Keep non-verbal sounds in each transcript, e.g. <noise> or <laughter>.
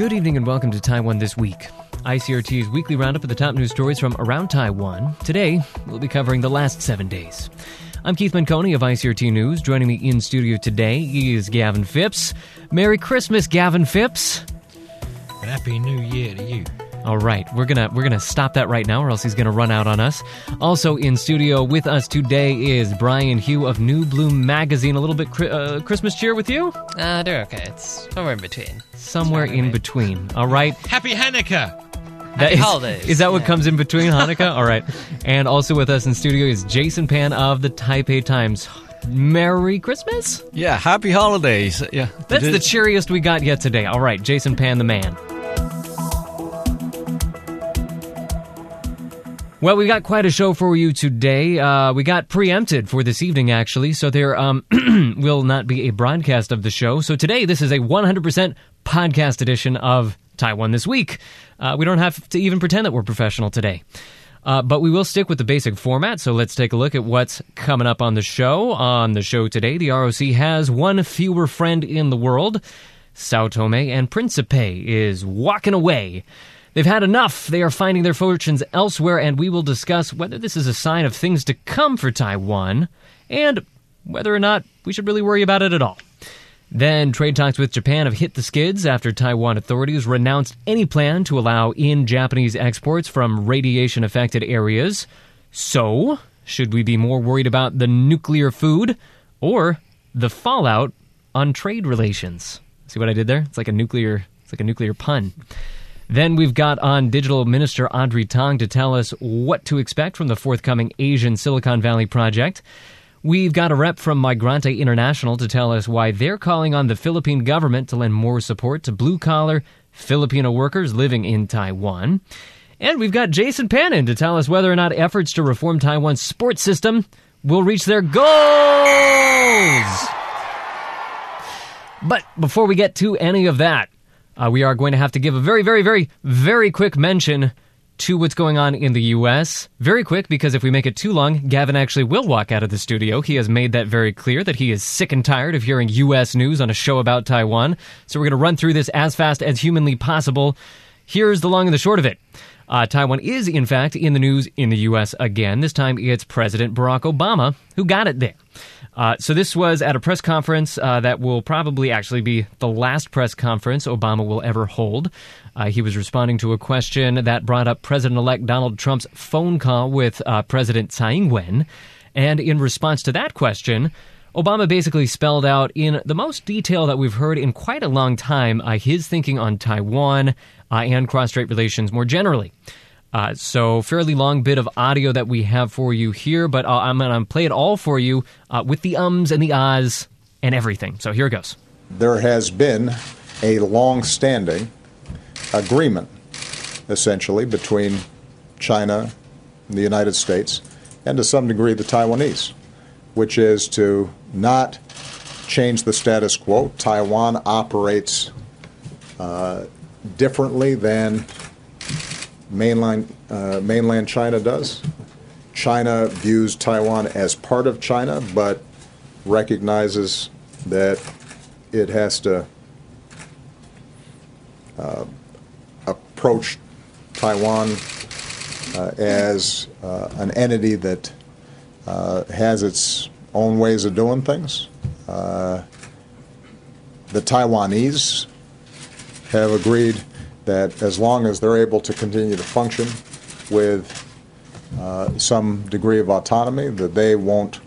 Good evening and welcome to Taiwan This Week. ICRT's weekly roundup of the top news stories from around Taiwan. Today, we'll be covering the last seven days. I'm Keith Menconi of ICRT News. Joining me in studio today is Gavin Phipps. Merry Christmas, Gavin Phipps. Happy New Year to you. All right, we're gonna we're gonna stop that right now, or else he's gonna run out on us. Also in studio with us today is Brian Hioe of New Bloom Magazine. A little bit cri- uh, Christmas cheer with you, Uh, they're okay. It's somewhere in between. somewhere in mate. between. All right, Happy Hanukkah. That Happy is- holidays. Is that what Yeah. comes in between <laughs> Hanukkah? All right, and also with us in studio is Jason Pan of the Taipei Times. Merry Christmas. Yeah, happy holidays. Yeah, That's the cheeriest we got yet today. All right, Jason Pan, the man. Well, we got quite a show for you today. Uh, we got preempted for this evening, actually, so there um, <clears throat> will not be a broadcast of the show. So today, this is a 100% podcast edition of Taiwan This Week. Uh, we don't have to even pretend that we're professional today. Uh, but we will stick with the basic format, so let's take a look at what's coming up on the show. On the show today, the ROC has one fewer friend in the world. Sao Tome and Principe is walking away. They've had enough. They are finding their fortunes elsewhere, and we will discuss whether this is a sign of things to come for Taiwan and whether or not we should really worry about it at all. Then, trade talks with Japan have hit the skids after Taiwan authorities renounced any plan to allow in Japanese exports from radiation affected areas. So, should we be more worried about the nuclear food or the fallout on trade relations? See what I did there? It's like a nuclear it's like a nuclear pun. Then we've got on Digital Minister Audrey Tong to tell us what to expect from the forthcoming Asian Silicon Valley project. We've got a rep from Migrante International to tell us why they're calling on the Philippine government to lend more support to blue collar Filipino workers living in Taiwan. And we've got Jason Pan on to tell us whether or not efforts to reform Taiwan's sports system will reach their goals. But before we get to any of that, uh, we are going to have to give a very, very, very, very quick mention to what's going on in the U.S. Very quick, because if we make it too long, Gavin actually will walk out of the studio. He has made that very clear that he is sick and tired of hearing U.S. news on a show about Taiwan. So we're going to run through this as fast as humanly possible. Here's the long and the short of it. Uh, Taiwan is, in fact, in the news in the U.S. again. This time it's President Barack Obama who got it there. Uh, so this was at a press conference uh, that will probably actually be the last press conference Obama will ever hold. Uh, he was responding to a question that brought up President-elect Donald Trump's phone call with uh, President Tsai Ing-wen, and in response to that question, Obama basically spelled out in the most detail that we've heard in quite a long time uh, his thinking on Taiwan uh, and cross-strait relations more generally. Uh, so, fairly long bit of audio that we have for you here, but uh, I'm going to play it all for you uh, with the ums and the ahs and everything. So, here it goes. there has been a long-standing agreement, essentially, between China, the United States, and to some degree the Taiwanese, which is to not change the status quo. Taiwan operates uh, differently than mainland uh, mainland China does. China views Taiwan as part of China, but recognizes that it has to uh, approach Taiwan uh, as uh, an entity that uh, has its own ways of doing things. Uh, the Taiwanese have agreed that as long as they're able to continue to function with uh, some degree of autonomy, that they won't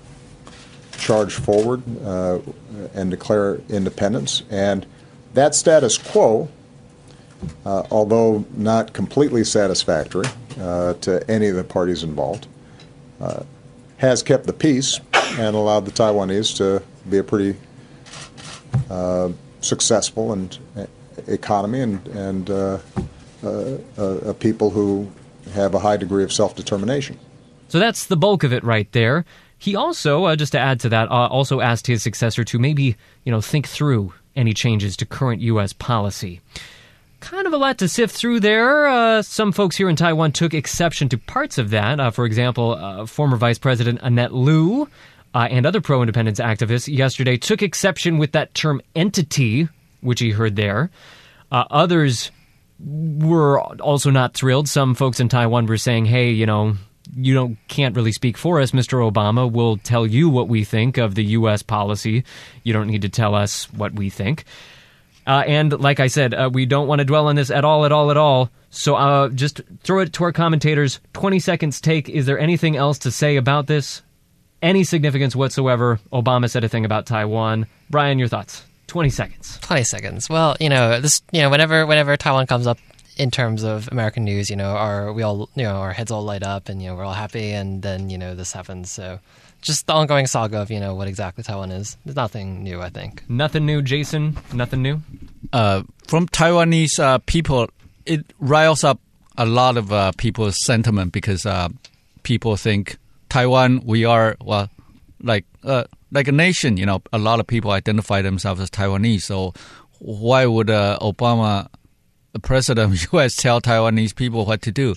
charge forward uh, and declare independence. And that status quo, uh, although not completely satisfactory uh, to any of the parties involved, uh, has kept the peace and allowed the Taiwanese to be a pretty uh, successful and economy and, and uh, uh, uh, a people who have a high degree of self-determination. So that's the bulk of it right there. He also, uh, just to add to that, uh, also asked his successor to maybe, you know, think through any changes to current U.S. policy. Kind of a lot to sift through there. Uh, some folks here in Taiwan took exception to parts of that. Uh, for example, uh, former Vice President Annette Lu uh, and other pro independence activists yesterday took exception with that term entity, which he heard there. Uh, others were also not thrilled. Some folks in Taiwan were saying, "Hey, you know, you don't can't really speak for us, Mr. Obama. We'll tell you what we think of the U.S. policy. You don't need to tell us what we think." Uh, and like I said, uh, we don't want to dwell on this at all, at all, at all. So uh, just throw it to our commentators. 20 seconds take. Is there anything else to say about this? Any significance whatsoever? Obama said a thing about Taiwan. Brian, your thoughts? 20 seconds. 20 seconds. Well, you know, this, you know, whenever whenever Taiwan comes up in terms of American news, you know, our we all, you know, our heads all light up and you know, we're all happy and then, you know, this happens. So just the ongoing saga of, you know, what exactly Taiwan is. There's nothing new, I think. Nothing new, Jason? Nothing new? Uh, from Taiwanese uh, people, it riles up a lot of uh, people's sentiment because uh, people think Taiwan, we are, well, like, uh, like a nation, you know, a lot of people identify themselves as Taiwanese. So why would uh, Obama, the president of <laughs> the U.S., tell Taiwanese people what to do?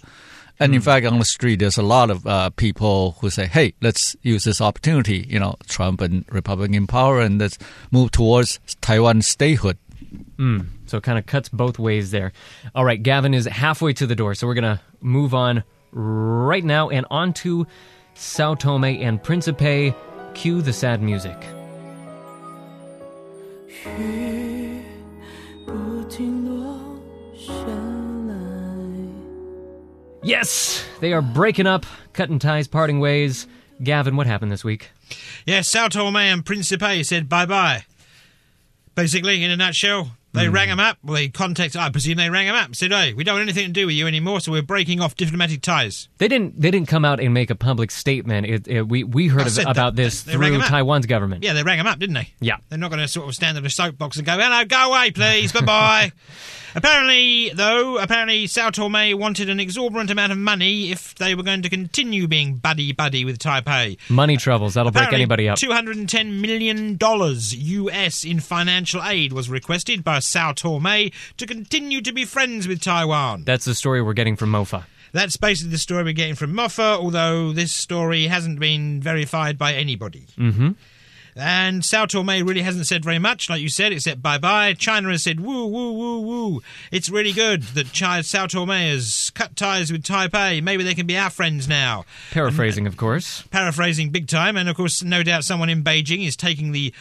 And in fact, on the street, there's a lot of uh, people who say, "Hey, let's use this opportunity." You know, Trump and Republican power, and let's move towards Taiwan statehood. Mm, so it kind of cuts both ways there. All right, Gavin is halfway to the door, so we're going to move on right now and on to Sao Tome and Principe. Cue the sad music. Yes, they are breaking up, cutting ties, parting ways. Gavin, what happened this week? Yes, Sao Tome and Principe said bye bye. Basically, in a nutshell, they hmm. rang him up. Well, they contacted. I presume they rang him up. Said, "Hey, we don't want anything to do with you anymore, so we're breaking off diplomatic ties." They didn't. They didn't come out and make a public statement. It, it, we we heard of, about this They rang through. Taiwan's government. Yeah, they rang him up, didn't they? Yeah. They're not going to sort of stand on a soapbox and go, "Hello, go away, please, bye bye." <laughs> Apparently, though, apparently Sao Tome wanted an exorbitant amount of money if they were going to continue being buddy buddy with Taipei. Money troubles. That'll break anybody up. $210 million US in financial aid was requested by Sao Tome to continue to be friends with Taiwan. That's the story we're getting from MOFA. That's basically the story we're getting from Mofa, although this story hasn't been verified by anybody. Mm-hmm. And Sao Tome really hasn't said very much, like you said, except bye bye. China has said woo, woo, woo, woo. It's really good that Chi- Sao Tome has cut ties with Taipei. Maybe they can be our friends now. Paraphrasing, of course. Paraphrasing big time. And of course, no doubt someone in Beijing is taking the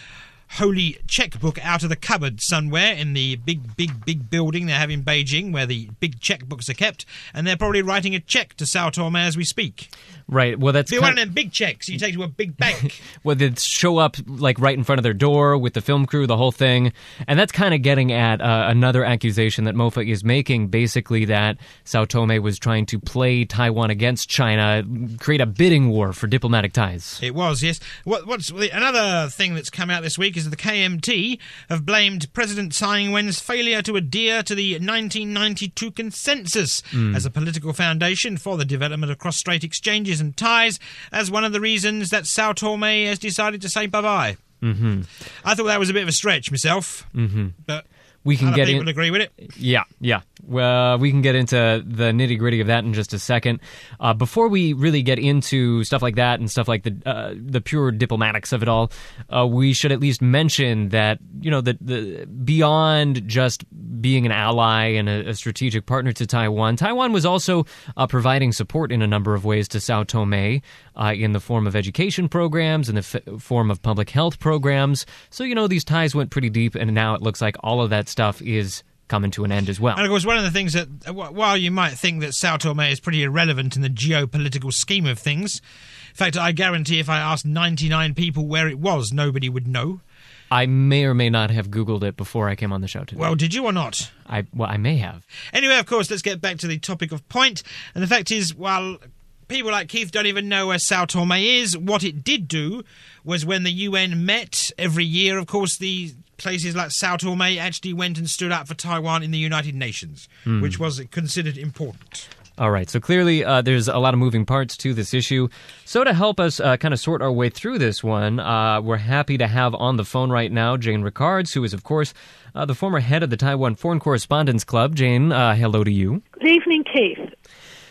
holy checkbook out of the cupboard somewhere in the big, big, big building they have in Beijing where the big checkbooks are kept. And they're probably writing a check to Sao Tome as we speak. Right. Well, that's Be one of them big checks you <laughs> take to a big bank. <laughs> well, they show up like right in front of their door with the film crew, the whole thing, and that's kind of getting at uh, another accusation that Mofa is making, basically that Sao Tome was trying to play Taiwan against China, create a bidding war for diplomatic ties. It was, yes. What, what's another thing that's come out this week is that the KMT have blamed President Tsai Ing-wen's failure to adhere to the 1992 consensus as a political foundation for the development of cross-strait exchanges and ties as one of the reasons that Sao Tome has decided to say bye-bye. Mm-hmm. I thought that was a bit of a stretch myself, mm-hmm. but We can get people in. agree with it. Yeah, yeah. Well, we can get into the nitty gritty of that in just a second. Uh, before we really get into stuff like that and stuff like the uh, the pure diplomatics of it all, uh, we should at least mention that you know the the beyond just being an ally and a, a strategic partner to Taiwan, Taiwan was also uh, providing support in a number of ways to Sao Tome uh, in the form of education programs, in the f- form of public health programs. So you know these ties went pretty deep, and now it looks like all of that stuff is coming to an end as well. And of course, one of the things that, while you might think that Sao Tome is pretty irrelevant in the geopolitical scheme of things, in fact, I guarantee if I asked 99 people where it was, nobody would know. I may or may not have Googled it before I came on the show today. Well, did you or not? I well, I may have. Anyway, of course, let's get back to the topic of point. And the fact is, while people like Keith don't even know where Sao Tome is, what it did do was when the UN met every year, of course, the places like Sao Tome actually went and stood up for Taiwan in the United Nations, which was considered important. All right, so clearly uh, there's a lot of moving parts to this issue. So to help us uh, kind of sort our way through this one, uh, we're happy to have on the phone right now Jane Rickards, who is, of course, uh, the former head of the Taiwan Foreign Correspondents Club. Jane, uh, hello to you. Good evening, Keith.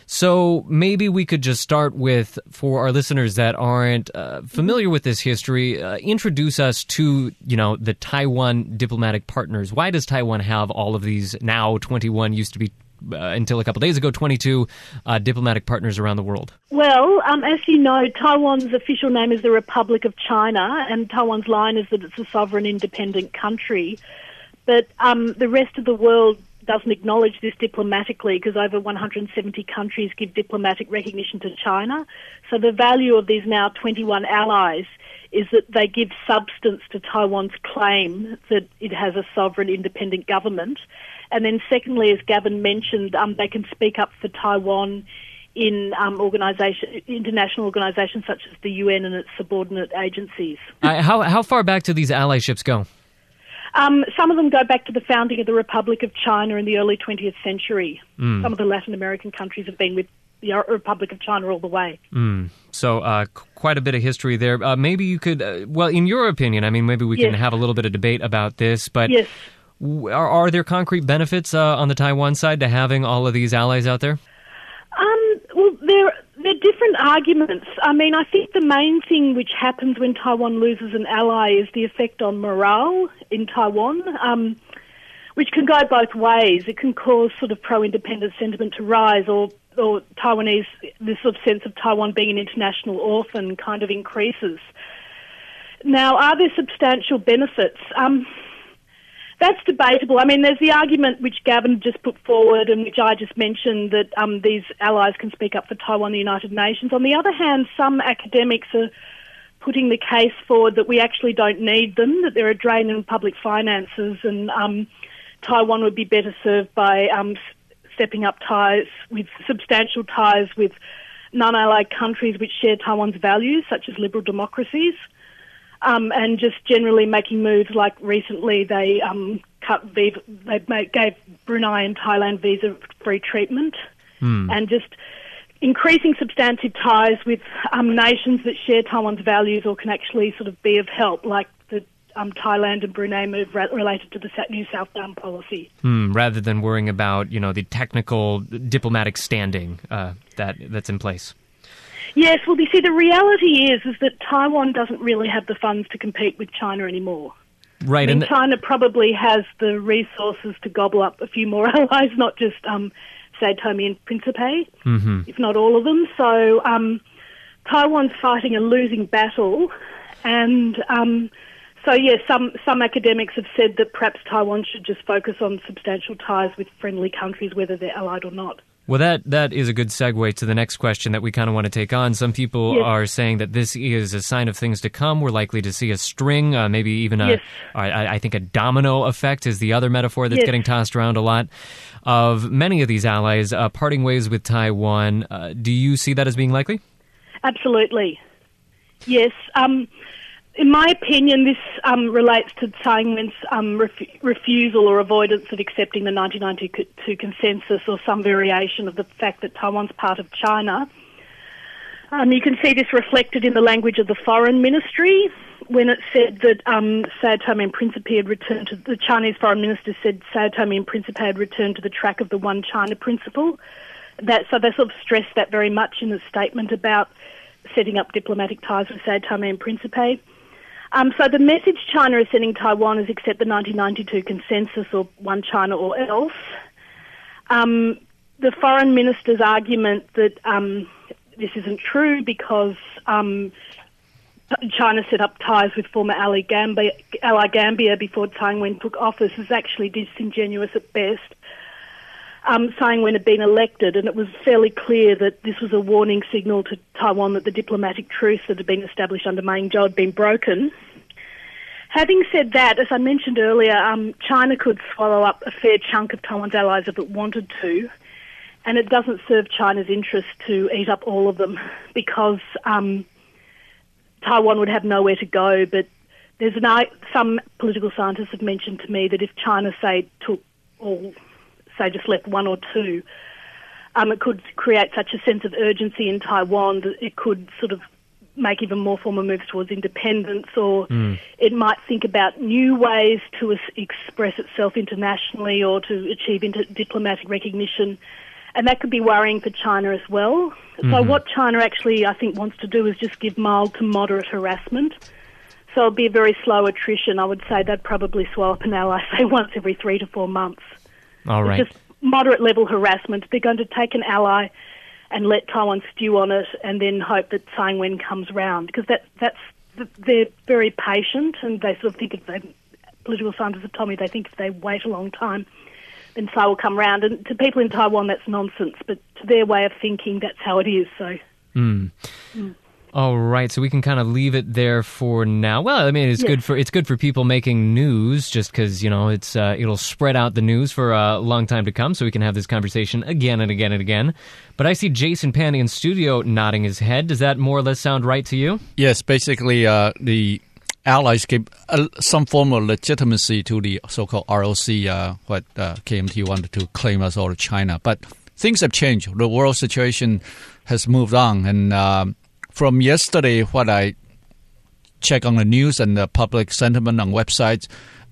So maybe we could just start with, for our listeners that aren't uh, familiar with this history, uh, introduce us to you know the Taiwan diplomatic partners. Why does Taiwan have all of these now? Twenty one used to be. Uh, until a couple days ago, 22 uh, diplomatic partners around the world. Well, um, as you know, Taiwan's official name is the Republic of China, and Taiwan's line is that it's a sovereign, independent country. But um, the rest of the world doesn't acknowledge this diplomatically because over 170 countries give diplomatic recognition to China. So the value of these now 21 allies is that they give substance to Taiwan's claim that it has a sovereign independent government. And then secondly, as Gavin mentioned, um, they can speak up for Taiwan in um, organisation, international organisations such as the UN and its subordinate agencies. How, how far back do these allyships go? Um, some of them go back to the founding of the Republic of China in the early 20th century. Some of the Latin American countries have been with the Republic of China all the way. So, uh, quite a bit of history there. Uh, maybe you could, uh, well, in your opinion, I mean, maybe we can have a little bit of debate about this, but Yes. w- are, are there concrete benefits uh, on the Taiwan side to having all of these allies out there? Um, well, there, different arguments. I mean, I think the main thing which happens when Taiwan loses an ally is the effect on morale in Taiwan, um, which can go both ways. It can cause sort of pro-independent sentiment to rise, or or Taiwanese this sort of sense of Taiwan being an international orphan kind of increases. Now, are there substantial benefits? Um, that's debatable. I mean, there's the argument which Gavin just put forward and which I just mentioned that um, these allies can speak up for Taiwan, the United Nations. On the other hand, some academics are putting the case forward that we actually don't need them, that they're a drain on public finances, and um, Taiwan would be better served by um, stepping up ties with substantial ties with non-allied countries which share Taiwan's values, such as liberal democracies um, and just generally making moves like recently they um, cut visa, they made, gave Brunei and Thailand visa free treatment, and just increasing substantive ties with um, nations that share Taiwan's values or can actually sort of be of help, like the um, Thailand and Brunei move re- related to the new southbound policy. Hmm, rather than worrying about, you know, the technical diplomatic standing uh, that that's in place. Yes, well, you see, the reality is is that Taiwan doesn't really have the funds to compete with China anymore. Right, I mean, and China probably has the resources to gobble up a few more <laughs> allies, not just um, Sao Tome and Principe, if not all of them. So um, Taiwan's fighting a losing battle, and um, so yes, some some academics have said that perhaps Taiwan should just focus on substantial ties with friendly countries, whether they're allied or not. Well, that that is a good segue to the next question that we kind of want to take on. Some people Yes. are saying that this is a sign of things to come. We're likely to see a string, uh, maybe even a, Yes. I, I think a domino effect is the other metaphor that's Yes. getting tossed around a lot. Of many of these allies uh, parting ways with Taiwan, uh, do you see that as being likely? Absolutely. Yes. Um, in my opinion, this um, relates to Tsai Ing-wen's um, ref- refusal or avoidance of accepting the 1992 consensus or some variation of the fact that Taiwan's part of China. Um, you can see this reflected in the language of the foreign ministry when it said that um, Sao Tome and Principe had returned to the Chinese foreign minister said Sao Tome and Principe had returned to the track of the one China principle. That so they sort of stressed that very much in the statement about setting up diplomatic ties with Sao Tome and Principe. Um, so the message China is sending Taiwan is accept the 1992 consensus or one China or else. Um, the foreign minister's argument that um, this isn't true because um, China set up ties with former ally Gambia, ally Gambia before Tsai Ing-wen took office is actually disingenuous at best. Um, Tsai Ing-wen had been elected, and it was fairly clear that this was a warning signal to Taiwan that the diplomatic truce that had been established under Ma Ying-jeou had been broken. Having said that, as I mentioned earlier, um, China could swallow up a fair chunk of Taiwan's allies if it wanted to, and it doesn't serve China's interest to eat up all of them <laughs> because um, Taiwan would have nowhere to go. But there's an, some political scientists have mentioned to me that if China, say, took all, say, just left one or two, um, it could create such a sense of urgency in Taiwan that it could sort of make even more formal moves towards independence, or it might think about new ways to es- express itself internationally or to achieve inter- diplomatic recognition. and that could be worrying for China as well. So what China actually, I think, wants to do is just give mild to moderate harassment. So it'll be a very slow attrition. I would say they'd probably swap an ally, say, once every three to four months. All right. Just moderate level harassment. They're going to take an ally and let Taiwan stew on it, and then hope that Tsai Ing-wen comes round because that that's they're very patient, and they sort of think if they political scientists have told me they think if they wait a long time, then Tsai will come round. And to people in Taiwan, that's nonsense, but to their way of thinking, that's how it is. So. Hmm. Hmm. All right, so we can kind of leave it there for now. Well, I mean, it's Yes. good for it's good for people making news, just because you know it's uh, it'll spread out the news for a long time to come, so we can have this conversation again and again and again. But I see Jason Pandy in studio nodding his head. Does that more or less sound right to you? Yes, basically, uh, the allies give uh, some form of legitimacy to the so-called ROC, uh, what uh, KMT wanted to claim as all of China. But things have changed. The world situation has moved on, and um, from yesterday, what I check on the news and the public sentiment on websites,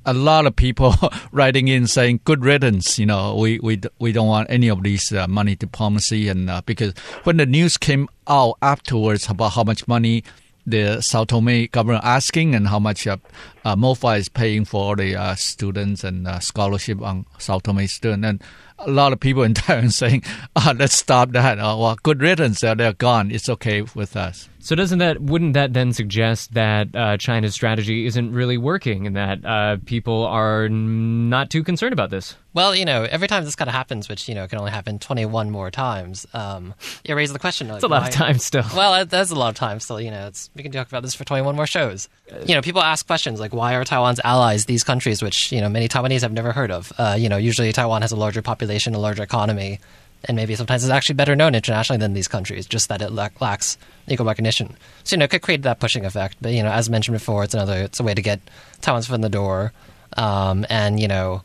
a lot of people <laughs> writing in saying "good riddance." You know, we we we don't want any of these uh, money diplomacy, and uh, because when the news came out afterwards about how much money the Sao Tome government asking and how much uh, uh, MOFA is paying for all the uh, students and uh, scholarship on South Tome student, and a lot of people in Taiwan <laughs> saying, ah, "Let's stop that." Uh, well, good riddance. Uh, they're gone. It's okay with us. So doesn't that wouldn't that then suggest that uh, China's strategy isn't really working, and that uh, people are not too concerned about this? Well, you know, every time this kind of happens, which you know can only happen 21 more times, um, it raises the question. Like, It's a lot why- of time still. Well, that- that's a lot of time still. You know, it's, we can talk about this for 21 more shows. You know, people ask questions like, why are Taiwan's allies these countries, which you know many Taiwanese have never heard of? Uh, you know, usually Taiwan has a larger population, a larger economy, and maybe sometimes it's actually better known internationally than these countries. Just that it lack, lacks equal recognition. So you know, it could create that pushing effect. But you know, as mentioned before, it's another it's a way to get Taiwan's foot in the door, um, and you know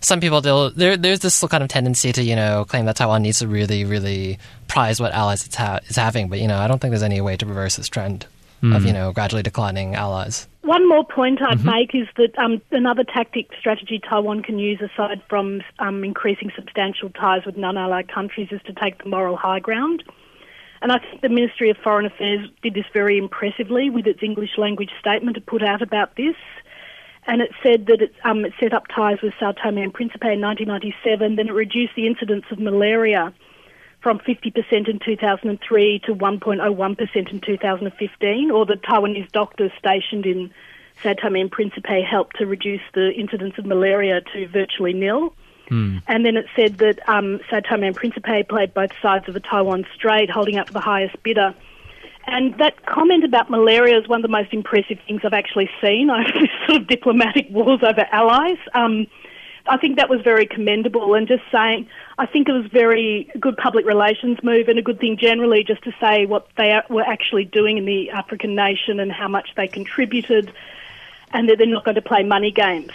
some people do, there there's this kind of tendency to you know claim that Taiwan needs to really really prize what allies it's, ha- it's having, but you know I don't think there's any way to reverse this trend of you know gradually declining allies. One more point I'd make is that um, another tactic strategy Taiwan can use, aside from um, increasing substantial ties with non-allied countries, is to take the moral high ground. And I think the Ministry of Foreign Affairs did this very impressively with its English language statement it put out about this. And it said that it, um, it set up ties with Sao Tome and Principe in 1997, then it reduced the incidence of malaria from 50% in 2003 to 1.01% in 2015, or the Taiwanese doctors stationed in Sao Tome and Principe helped to reduce the incidence of malaria to virtually nil. And then it said that um, Sao Tome and Principe played both sides of the Taiwan Strait, holding up the highest bidder. And that comment about malaria is one of the most impressive things I've actually seen <laughs> over this sort of diplomatic wars over allies. Um, I think that was very commendable, and just saying, I think it was very good public relations move and a good thing generally, just to say what they were actually doing in the African nation and how much they contributed, and that they're not going to play money games.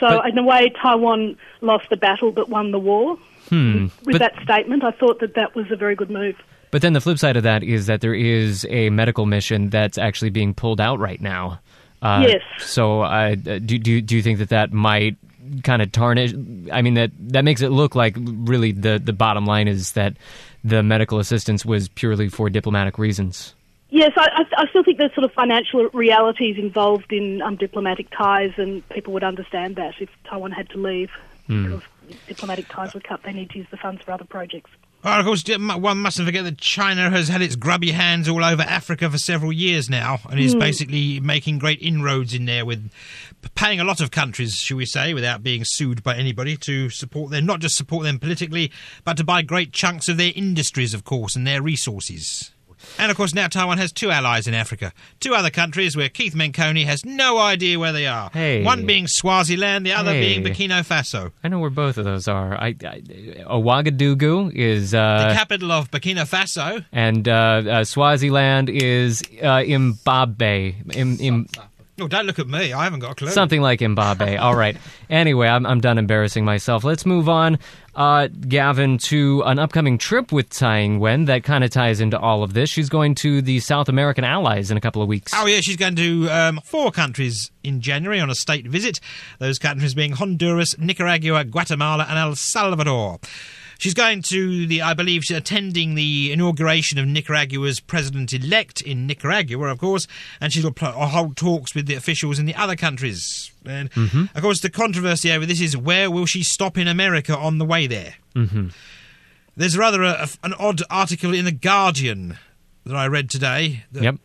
So, But- in a way, Taiwan lost the battle but won the war. Hmm. With But- that statement, I thought that that was a very good move. But then the flip side of that is that there is a medical mission that's actually being pulled out right now. Uh, Yes. So uh, do, do do you think that that might kind of tarnish? I mean that that makes it look like really the the bottom line is that the medical assistance was purely for diplomatic reasons. Yes, I, I, I still think there's sort of financial realities involved in um, diplomatic ties, and people would understand that if Taiwan had to leave because diplomatic ties were cut, they need to use the funds for other projects. Well, of course, one mustn't forget that China has had its grubby hands all over Africa for several years now, and is basically making great inroads in there with p- paying a lot of countries, shall we say, without being sued by anybody, to support them, not just support them politically, but to buy great chunks of their industries, of course, and their resources. And of course, now Taiwan has two allies in Africa, two other countries where Keith Menconi has no idea where they are. Hey. One being Swaziland, the other Hey. being Burkina Faso. I know where both of those are. I, I Ouagadougou is The uh, capital of Burkina Faso. and uh, uh, Swaziland is uh, Imbabe. Im, im, Oh, don't look at me. I haven't got a clue. Something like Mbappe. <laughs> All right. Anyway, I'm, I'm done embarrassing myself. Let's move on, uh, Gavin, to an upcoming trip with Tsai Ing-wen that kind of ties into all of this. She's going to the South American allies in a couple of weeks. Oh, yeah, she's going to um, four countries in January on a state visit. Those countries being Honduras, Nicaragua, Guatemala, and El Salvador. She's going to the, I believe, she's attending the inauguration of Nicaragua's president-elect in Nicaragua, of course, and she'll pl- hold talks with the officials in the other countries. And of course, the controversy over this is where will she stop in America on the way there? Mm-hmm. There's rather a, a- an odd article in the Guardian that I read today. that Yep.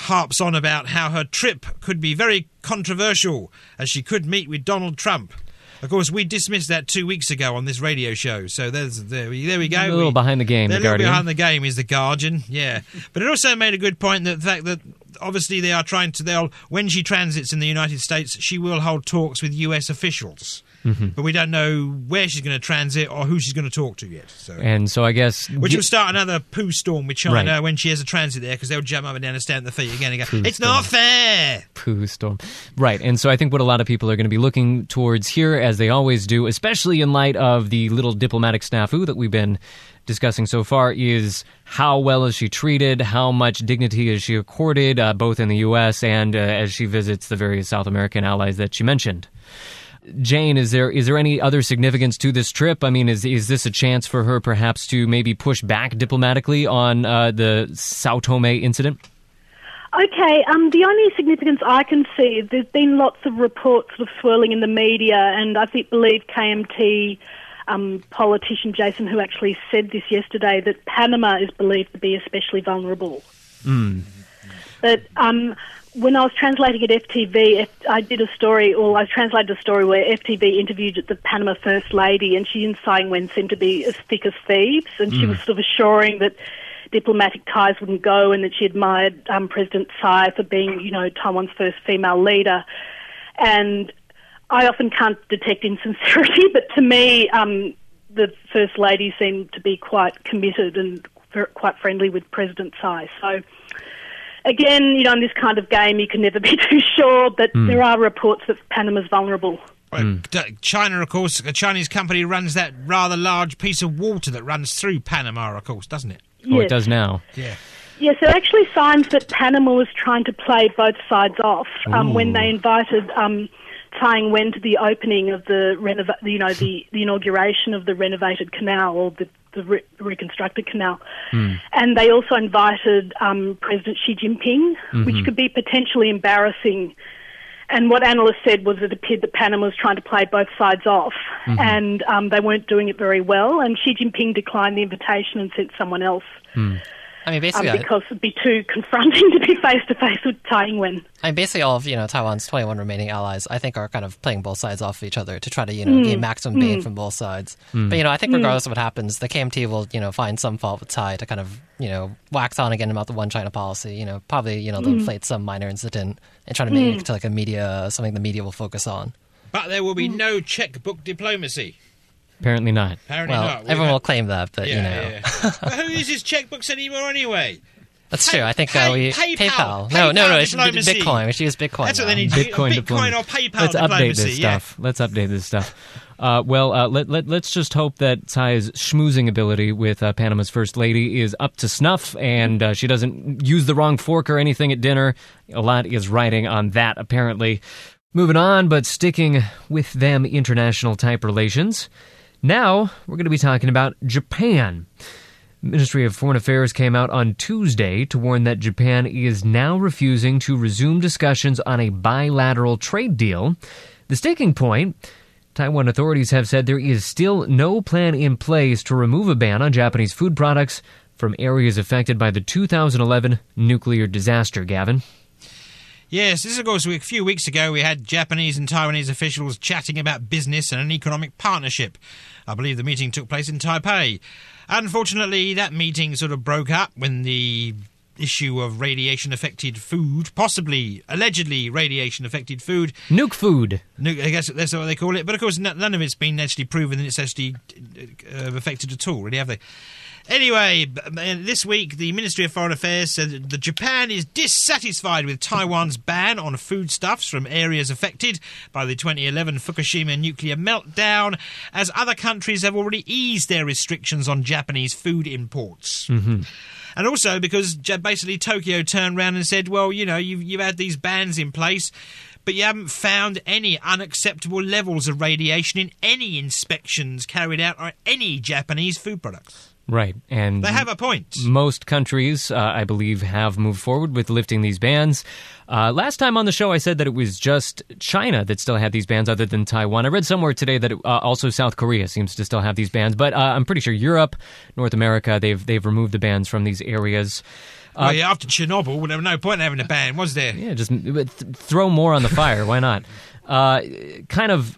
harps on about how her trip could be very controversial as she could meet with Donald Trump. Of course, we dismissed that two weeks ago on this radio show. So there's there we, there we go. A little We- behind the game, The a little Guardian. behind the game is the Guardian, yeah. But it also made a good point that the fact that obviously they are trying to they'll when she transits in the United States, she will hold talks with U.S. officials. Mm-hmm. But we don't know where she's going to transit or who she's going to talk to yet. So. And so I guess Which will start another poo storm with China Right. when she has a transit there because they'll jump up and down and stand at the feet again and go, Poo It's not fair! poo storm. Right. And so I think what a lot of people are going to be looking towards here, as they always do, especially in light of the little diplomatic snafu that we've been discussing so far, is how well is she treated? How much dignity is she accorded, uh, both in the U.S. and uh, as she visits the various South American allies that she mentioned? Jane, is there is there any other significance to this trip? I mean, is is this a chance for her perhaps to maybe push back diplomatically on uh, the Sao Tome incident? Okay, um, the only significance I can see is there's been lots of reports sort of swirling in the media, and I think believe KMT um, politician Jason, who actually said this yesterday, that Panama is believed to be especially vulnerable. But um, when I was translating at FTV, I did a story, or I translated a story where FTV interviewed the Panama First Lady, and she and Tsai Ing-wen seemed to be as thick as thieves, and she was sort of assuring that diplomatic ties wouldn't go, and that she admired um, President Tsai for being, you know, Taiwan's first female leader. And I often can't detect insincerity, <laughs> but to me, um, the First Lady seemed to be quite committed and quite friendly with President Tsai. So again, you know, in this kind of game, you can never <laughs> be too sure, but there are reports that Panama's vulnerable. Well, D- China, of course, a Chinese company runs that rather large piece of water that runs through Panama, of course, doesn't it? Oh, it does now. Yeah. Yes, there are actually signs that Panama was trying to play both sides off um, when they invited um, Tsai Ing-wen to the opening of the renova- you know the, the inauguration of the renovated canal or the, the re- reconstructed canal, and they also invited um, President Xi Jinping, which could be potentially embarrassing. And what analysts said was it appeared that Panama was trying to play both sides off, and um, they weren't doing it very well. And Xi Jinping declined the invitation and sent someone else I mean, um, basically, I- because it'd be too confronting <laughs> to be face to face with Tsai Ing-wen. I mean, basically, all of you know Taiwan's 21 remaining allies, I think, are kind of playing both sides off of each other to try to you know gain mm. maximum gain mm. from both sides. Mm. But you know, I think regardless of what happens, the KMT will you know find some fault with Tsai to kind of you know wax on again about the one China policy. You know, probably you know they'll inflate some minor incident and try to make it to like a media something the media will focus on. But there will be no checkbook diplomacy. Apparently not. Apparently Well, not. We've everyone had- will claim that, but yeah, you know. yeah. but who uses checkbooks anymore anyway? That's Pay- true. I think pay- uh, we PayPal. No, no, no. PayPal It should be diplomacy. Bitcoin. We should use Bitcoin. That's what they need to do. Bitcoin, Bitcoin diplomacy. or PayPal Let's update diplomacy. this yeah. stuff. Let's update this stuff. Uh, well, uh, let, let, let's just hope that Tsai's schmoozing ability with uh, Panama's First Lady is up to snuff and uh, she doesn't use the wrong fork or anything at dinner. A lot is riding on that, apparently. Moving on, but sticking with them international type relations. Now, we're going to be talking about Japan. Ministry of Foreign Affairs came out on Tuesday to warn that Japan is now refusing to resume discussions on a bilateral trade deal. The sticking point Taiwan authorities have said there is still no plan in place to remove a ban on Japanese food products from areas affected by the 2011 nuclear disaster, Gavin. Yes, this is, of course, a few weeks ago we had Japanese and Taiwanese officials chatting about business and an economic partnership. I believe the meeting took place in Taipei. Unfortunately, that meeting sort of broke up when the issue of radiation affected food, possibly, allegedly radiation affected food, Nuke food. No, I guess that's what they call it. But of course, none of it's been actually proven that it's actually uh, affected at all, really, have they? Anyway, uh, this week the Ministry of Foreign Affairs said that Japan is dissatisfied with Taiwan's ban on foodstuffs from areas affected by the 2011 Fukushima nuclear meltdown, as other countries have already eased their restrictions on Japanese food imports. And also because basically Tokyo turned around and said, well, you know, you've, you've had these bans in place, but you haven't found any unacceptable levels of radiation in any inspections carried out on any Japanese food products. Right, and They have a point. most countries, uh, I believe, have moved forward with lifting these bans. Uh, last time on the show, I said that it was just China that still had these bans, other than Taiwan. I read somewhere today that uh, also South Korea seems to still have these bans, but uh, I'm pretty sure Europe, North America, they've they've removed the bans from these areas. well, yeah, after Chernobyl, there was no point in having a ban, was there? Yeah, just th- throw more on the fire. Why not? Uh, kind of.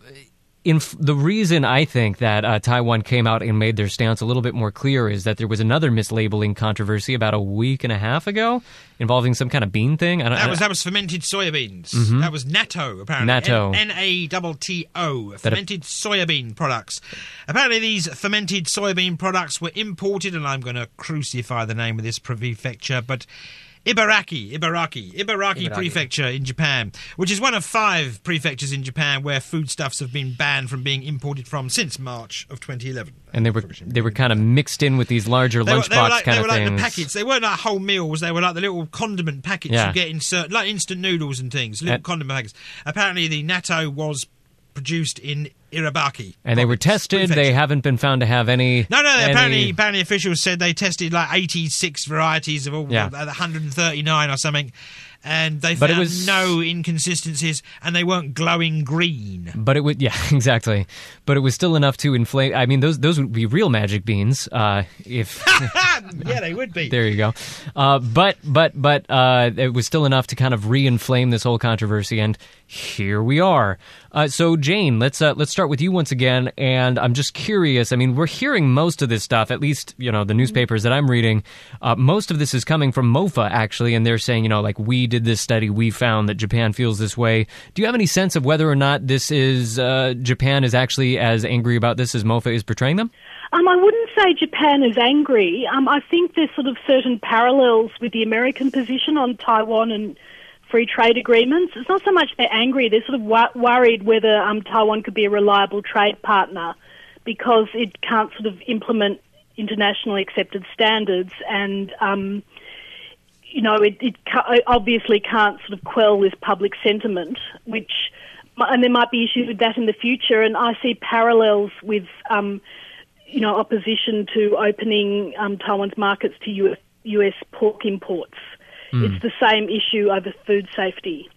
In the reason I think that uh, Taiwan came out and made their stance a little bit more clear is that there was another mislabeling controversy about a week and a half ago involving some kind of bean thing. I don't, That was that was fermented soybeans. That was natto, apparently. Natto. N A T T O. Fermented soybean products. Apparently, these fermented soybean products were imported, and I'm going to crucify the name of this prefecture, but. Ibaraki, Ibaraki, Ibaraki, Ibaraki. Prefecture in Japan, which is one of five prefectures in Japan where foodstuffs have been banned from being imported from since March of 2011. and they were they were kind of mixed in with these larger They were, lunchbox they were like, kind they of were like things. the packets. They weren't like whole meals. They were like the little condiment packets Yeah. you get in certain, like instant noodles and things. Little And- condiment packets. Apparently, the natto was produced in Irabaki, and they were tested. They haven't been found to have any. No, no. any- Apparently, apparently, officials said they tested like eighty-six varieties of all, Yeah. uh, 139 or something, and they But it found was- no inconsistencies, and they weren't glowing green. But it would, <laughs> yeah, exactly. But it was still enough to inflate. I mean, those those would be real magic beans. Uh, if <laughs> yeah, they would be. <laughs> there you go. Uh, but but but uh, it was still enough to kind of re-inflame this whole controversy, and here we are. Uh, so Jane, let's uh, let's start with you once again. And I'm just curious. I mean, we're hearing most of this stuff, at least you know the newspapers that I'm reading. Uh, most of this is coming from MOFA actually, and they're saying you know like we did this study, we found that Japan feels this way. Do you have any sense of whether or not this is uh, Japan is actually as angry about this as MOFA is portraying them? Um, I wouldn't say Japan is angry. Um, I think there's sort of certain parallels with the American position on Taiwan and free trade agreements. It's not so much they're angry; they're sort of wo- worried whether um, Taiwan could be a reliable trade partner because it can't sort of implement internationally accepted standards and. Um, you know, it, it obviously can't sort of quell this public sentiment, which, and there might be issues with that in the future. And I see parallels with, um, you know, opposition to opening um, Taiwan's markets to US, US pork imports. It's the same issue over food safety.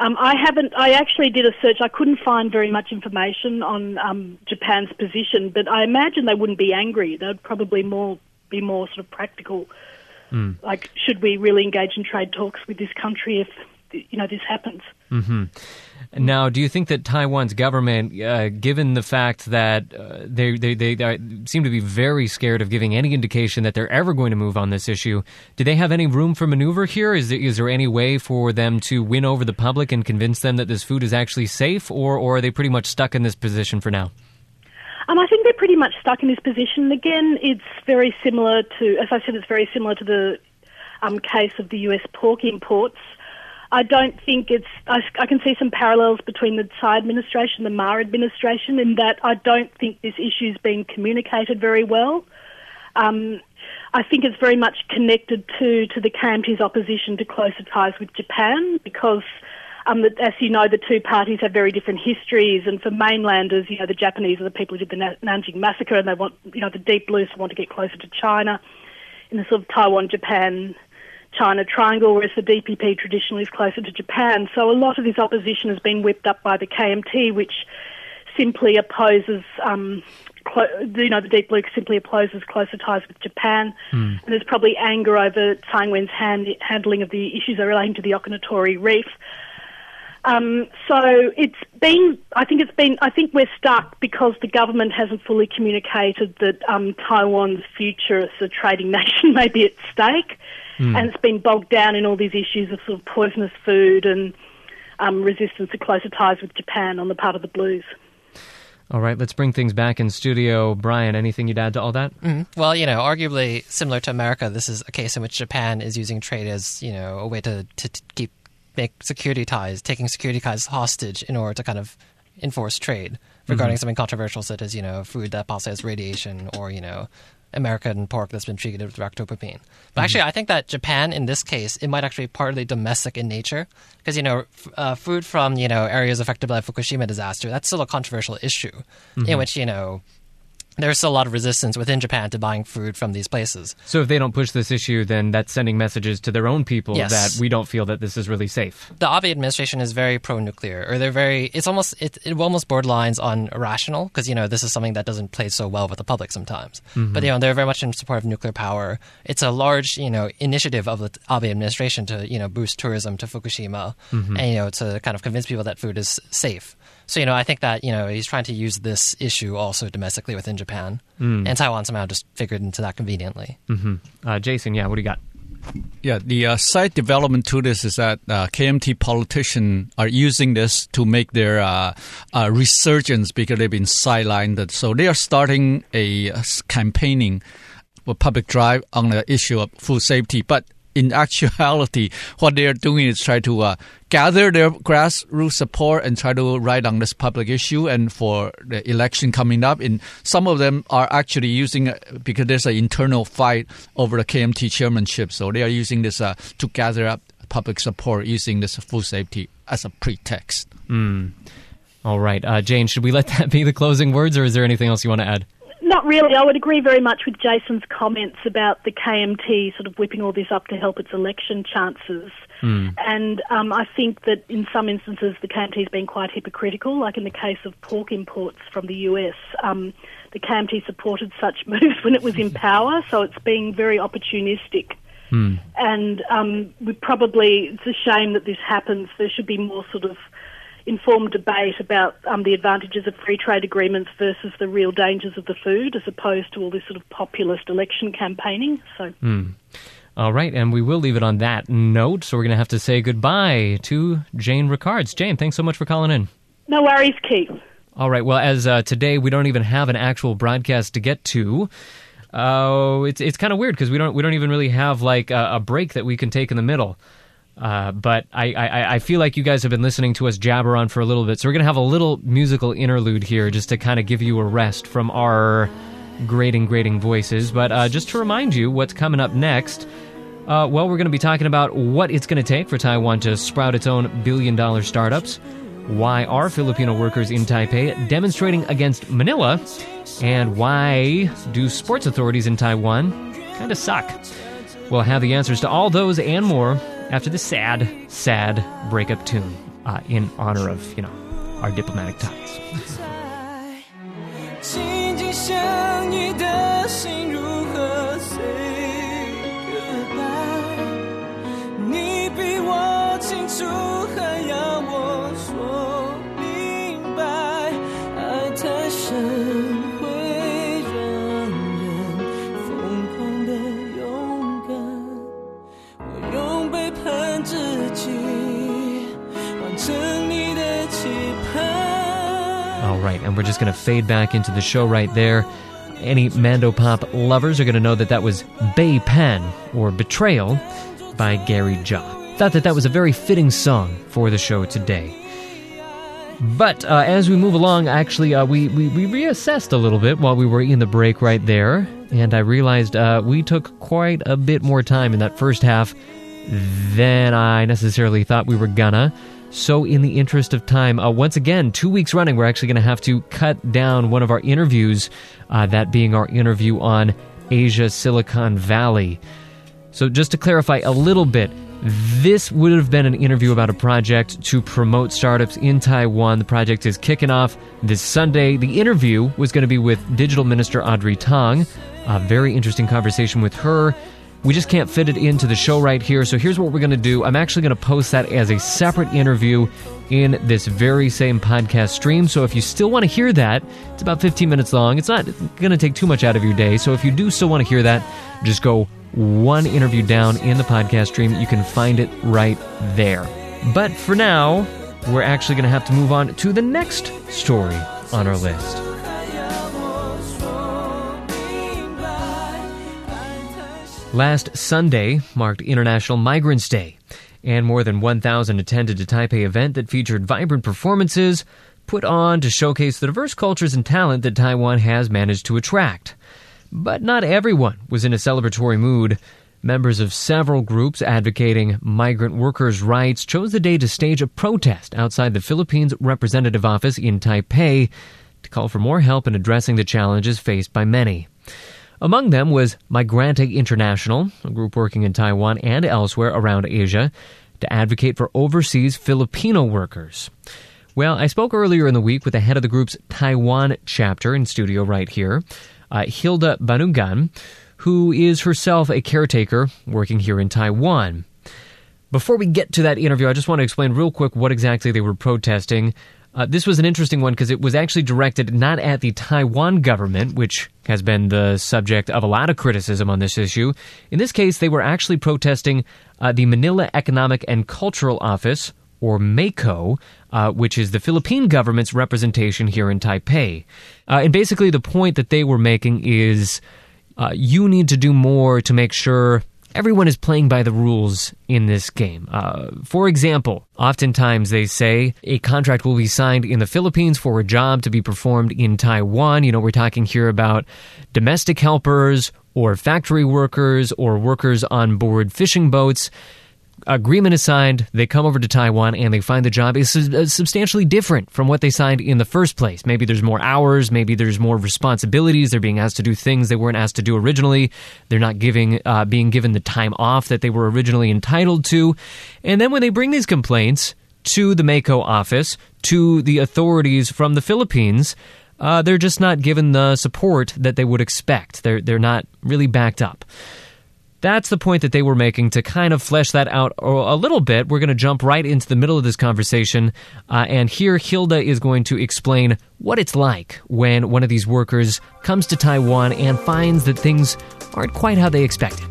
Um, I haven't. I actually did a search. I couldn't find very much information on um, Japan's position, but I imagine they wouldn't be angry. They'd probably more be more sort of practical. Like, should we really engage in trade talks with this country if you know this happens? Now, do you think that Taiwan's government, uh, given the fact that uh, they, they, they, they seem to be very scared of giving any indication that they're ever going to move on this issue, do they have any room for maneuver here? Is there, is there any way for them to win over the public and convince them that this food is actually safe, or, or are they pretty much stuck in this position for now? I think they're pretty much stuck in this position. Again, it's very similar to, as I said, it's very similar to the um, case of the US pork imports. I don't think it's, I, I can see some parallels between the Tsai administration the Ma administration in that I don't think this issue's been communicated very well. Um, I think it's very much connected to, to the KMT's opposition to closer ties with Japan because, um, as you know, the two parties have very different histories. And for mainlanders, you know, the Japanese are the people who did the Na- Nanjing massacre, and they want, you know, the deep blues want to get closer to China in the sort of Taiwan, Japan, China triangle, whereas the DPP traditionally is closer to Japan. So a lot of this opposition has been whipped up by the KMT, which simply opposes, um, clo- you know, the Deep Blue simply opposes closer ties with Japan. And there's probably anger over Tsai Ing-wen's hand- handling of the issues relating to the Okinotori Reef. Um, so it's been, I think it's been, I think we're stuck because the government hasn't fully communicated that um, Taiwan's future as a trading <laughs> nation may be at stake. And it's been bogged down in all these issues of sort of poisonous food and um, resistance to closer ties with Japan on the part of the Blues. All right, let's bring things back in studio. Brian, anything you'd add to all that? Well, you know, arguably similar to America, this is a case in which Japan is using trade as you know a way to to, to keep make security ties, taking security ties hostage in order to kind of enforce trade regarding mm-hmm. something controversial such as you know food that possibly has radiation or you know American pork that's been treated with ractopamine. But actually, mm-hmm. I think that Japan, in this case, it might actually be partly domestic in nature because you know, f- uh, food from you know areas affected by the Fukushima disaster that's still a controversial issue, in mm-hmm. which you know there's still a lot of resistance within Japan to buying food from these places. So if they don't push this issue, then that's sending messages to their own people Yes. that we don't feel that this is really safe. the Abe administration is very pro-nuclear, or they're very. It's almost it, it almost borderlines on irrational because you know this is something that doesn't play so well with the public sometimes. Mm-hmm. But you know they're very much in support of nuclear power. It's a large you know initiative of the Abe administration to you know boost tourism to Fukushima mm-hmm. and you know to kind of convince people that food is safe. So you know I think that you know he's trying to use this issue also domestically within Japan, and Taiwan somehow just figured into that conveniently. Uh, Jason, yeah, what do you got? Yeah, the uh, side development to this is that uh, KMT politicians are using this to make their uh, uh, resurgence because they've been sidelined. So they are starting a uh, campaigning, a public drive on the issue of food safety. But in actuality, what they are doing is try to uh, gather their grassroots support and try to write on this public issue. And for the election coming up, and some of them are actually using uh, because there's an internal fight over the KMT chairmanship. So they are using this uh, to gather up public support using this food safety as a pretext. All right, uh, Jane, should we let that be the closing words, or is there anything else you want to add? Not really. I would agree very much with Jason's comments about the KMT sort of whipping all this up to help its election chances. And um, I think that in some instances the KMT has been quite hypocritical, like in the case of pork imports from the US. Um, the KMT supported such <laughs> moves when it was in power, so it's being very opportunistic. And um, we probably, it's a shame that this happens. There should be more sort of informed debate about um, the advantages of free trade agreements versus the real dangers of the food, as opposed to all this sort of populist election campaigning. So, All right, and we will leave it on that note. So we're going to have to say goodbye to Jane Rickards. Jane, thanks so much for calling in. no worries, Keith. All right. Well, as uh, today we don't even have an actual broadcast to get to. Uh, it's it's kind of weird because we don't we don't even really have like a, a break that we can take in the middle. Uh, but I, I I feel like you guys have been listening to us jabber on for a little bit, so we're gonna have a little musical interlude here just to kind of give you a rest from our grating grating voices. But uh, just to remind you what's coming up next. Uh, well, we're going to be talking about what it's going to take for Taiwan to sprout its own billion dollar startups. Why are Filipino workers in Taipei demonstrating against Manila? And why do sports authorities in Taiwan kind of suck? We'll have the answers to all those and more after the sad, sad breakup tune uh, in honor of, you know, our diplomatic ties. Right, and we're just going to fade back into the show right there. Any Mando Pop lovers are going to know that that was Bei Pan, or Betrayal, by Gary Chaw. Thought that that was a very fitting song for the show today. But uh, as we move along, actually, uh, we, we, we reassessed a little bit while we were in the break right there, and I realized uh, we took quite a bit more time in that first half than I necessarily thought we were gonna. So, in the interest of time, uh, once again, two weeks running, we're actually going to have to cut down one of our interviews, uh, that being our interview on Asia Silicon Valley. So, just to clarify a little bit, this would have been an interview about a project to promote startups in Taiwan. The project is kicking off this Sunday. The interview was going to be with Digital Minister Audrey Tang. A very interesting conversation with her. We just can't fit it into the show right here. So here's what we're going to do. I'm actually going to post that as a separate interview in this very same podcast stream. So if you still want to hear that, it's about 15 minutes long. It's not going to take too much out of your day. So if you do still want to hear that, just go one interview down in the podcast stream. You can find it right there. But for now, we're actually going to have to move on to the next story on our list. Last Sunday marked International Migrants Day, and more than 1,000 attended a Taipei event that featured vibrant performances put on to showcase the diverse cultures and talent that Taiwan has managed to attract. But not everyone was in a celebratory mood. Members of several groups advocating migrant workers' rights chose the day to stage a protest outside the Philippines representative office in Taipei to call for more help in addressing the challenges faced by many. Among them was Migrante International, a group working in Taiwan and elsewhere around Asia, to advocate for overseas Filipino workers. Well, I spoke earlier in the week with the head of the group's Taiwan chapter in studio right here, uh, Hilda Banungan, who is herself a caretaker working here in Taiwan. Before we get to that interview, I just want to explain real quick what exactly they were protesting. Uh, this was an interesting one because it was actually directed not at the Taiwan government, which has been the subject of a lot of criticism on this issue. In this case, they were actually protesting uh, the Manila Economic and Cultural Office, or MECO, uh, which is the Philippine government's representation here in Taipei. Uh, and basically, the point that they were making is uh, you need to do more to make sure everyone is playing by the rules in this game. Uh, for example, oftentimes they say a contract will be signed in the Philippines for a job to be performed in Taiwan. You know, we're talking here about domestic helpers or factory workers or workers on board fishing boats agreement is signed, they come over to Taiwan and they find the job is substantially different from what they signed in the first place. Maybe there's more hours, maybe there's more responsibilities. They're being asked to do things they weren't asked to do originally. They're not giving uh, being given the time off that they were originally entitled to. And then when they bring these complaints to the MECO office, to the authorities from the Philippines, uh, they're just not given the support that they would expect. They're they're not really backed up. That's the point that they were making to kind of flesh that out a little bit. We're going to jump right into the middle of this conversation. Uh, and here, Hilda is going to explain what it's like when one of these workers comes to Taiwan and finds that things aren't quite how they expected.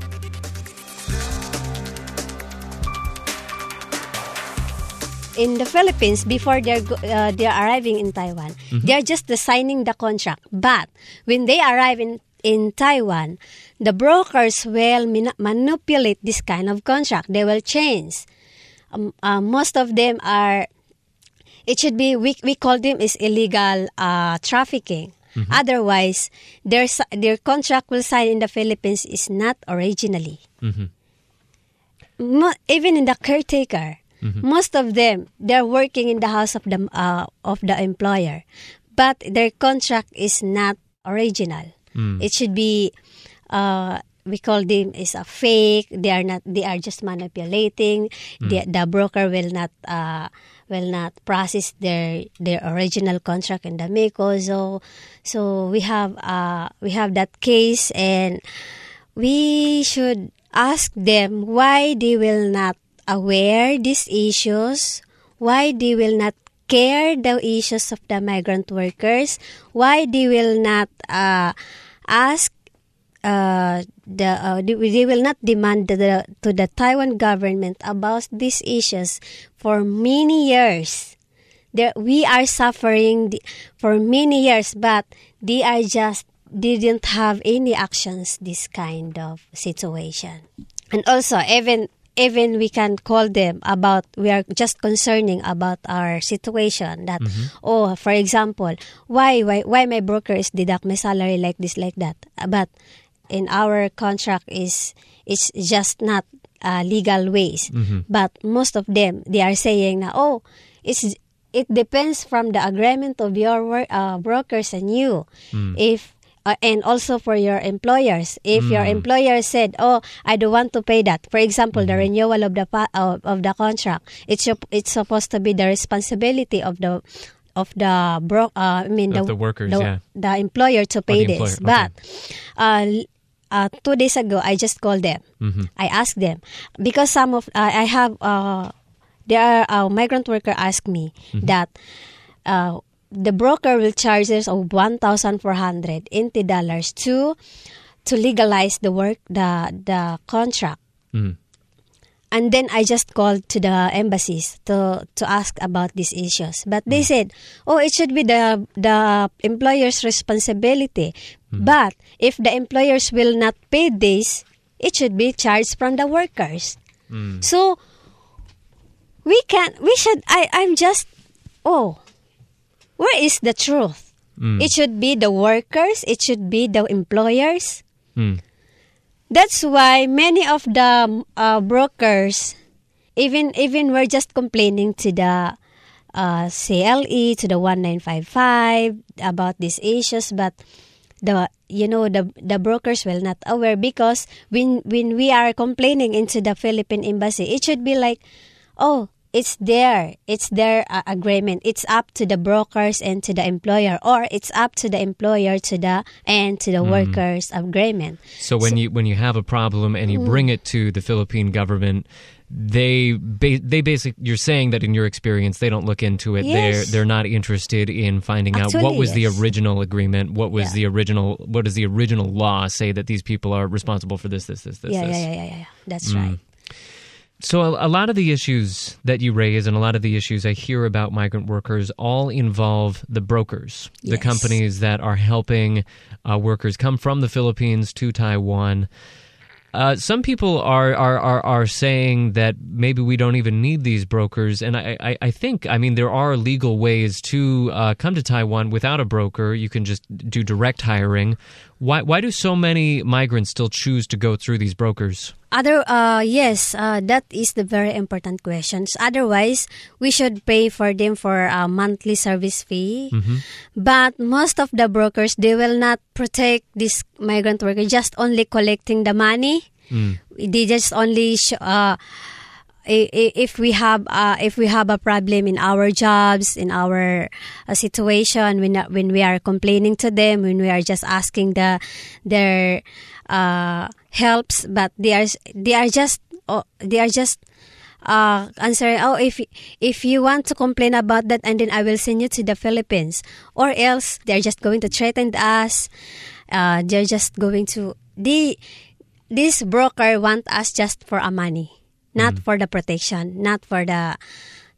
in the Philippines before they're uh, they're arriving in Taiwan. They're just signing the contract. But when they arrive in in Taiwan, the brokers will min- manipulate this kind of contract. They will change. Um, uh, most of them are. It should be we we call them is illegal uh, trafficking. Otherwise, their their contract will sign in the Philippines is not originally. Mo- even in the caretaker, most of them they're working in the house of the uh, of the employer, but their contract is not original. It should be. Uh, we call them is a fake. They are not. They are just manipulating. The, the broker will not. Uh, will not process their their original contract in the MECO. So, so we have uh, we have that case, and we should ask them why they will not aware these issues, why they will not care the issues of the migrant workers, why they will not uh, ask uh, the uh, they, will not demand to the to the Taiwan government about these issues for many years. There, we are suffering for many years, but they are just didn't have any actions this kind of situation. And also, even even we can call them about we are just concerning about our situation that oh for example why why why my broker is deduct my salary like this like that but in our contract is it's just not uh, legal ways. But most of them they are saying na oh it's it depends from the agreement of your work, uh, brokers and you. If uh, and also for your employers. If your employer said oh i don't want to pay that. For example the renewal of the pa- of, of the contract it's it's supposed to be the responsibility of the of the bro uh, i mean Of the workers, the, yeah. the employer to pay the this. employer, but uh, uh, two days ago i just called them Mm-hmm. i asked them because some of uh, i have uh, there are uh, migrant worker asked me Mm-hmm. that uh, the broker will charge us of one thousand four hundred eighty dollars to to legalize the work the the contract. Mhm. And then I just called to the embassies to to ask about these issues. But they said, "Oh, it should be the the employer's responsibility. But if the employers will not pay this, it should be charged from the workers." So we can we should I I'm just oh where is the truth It should be the workers. It should be the employers. Mm. That's why many of the uh, brokers, even even we're just complaining to the uh, CLA to the one nine five five about these issues, but the you know the the brokers will not aware because when when we are complaining into the Philippine embassy, it should be like, oh. It's there. It's their uh, agreement. It's up to the brokers and to the employer, or it's up to the employer to the and to the workers agreement. So when you when you have a problem and you bring it to the Philippine government, they ba- they basically you're saying that in your experience they don't look into it. They're Yes. they're not interested in finding out what Actually, was the original agreement, what was Yeah. the original what does the original law say that these people are responsible for this this this this yeah, this. yeah, yeah, yeah, yeah. That's right. So a, a lot of the issues that you raise and a lot of the issues I hear about migrant workers all involve the brokers, the companies that are helping uh, workers come from the Philippines to Taiwan. Uh, some people are, are, are, are saying that maybe we don't even need these brokers, and I, I, I think I mean there are legal ways to uh, come to Taiwan without a broker. You can just do direct hiring. Why why do so many migrants still choose to go through these brokers? Other, uh, yes, uh, that is the very important questions. Otherwise, we should pay for them for a monthly service fee. But most of the brokers, they will not protect this migrant worker, just only collecting the money. They just only, sh- uh, if we have uh, if we have a problem in our jobs in our uh, situation when when we are complaining to them when we are just asking the their uh, helps but they are they are just oh, they are just uh, answering oh if if you want to complain about that and then I will send you to the Philippines. Or else they're just going to threaten us uh, they're just going to the this broker want us just for a money not for the protection not for the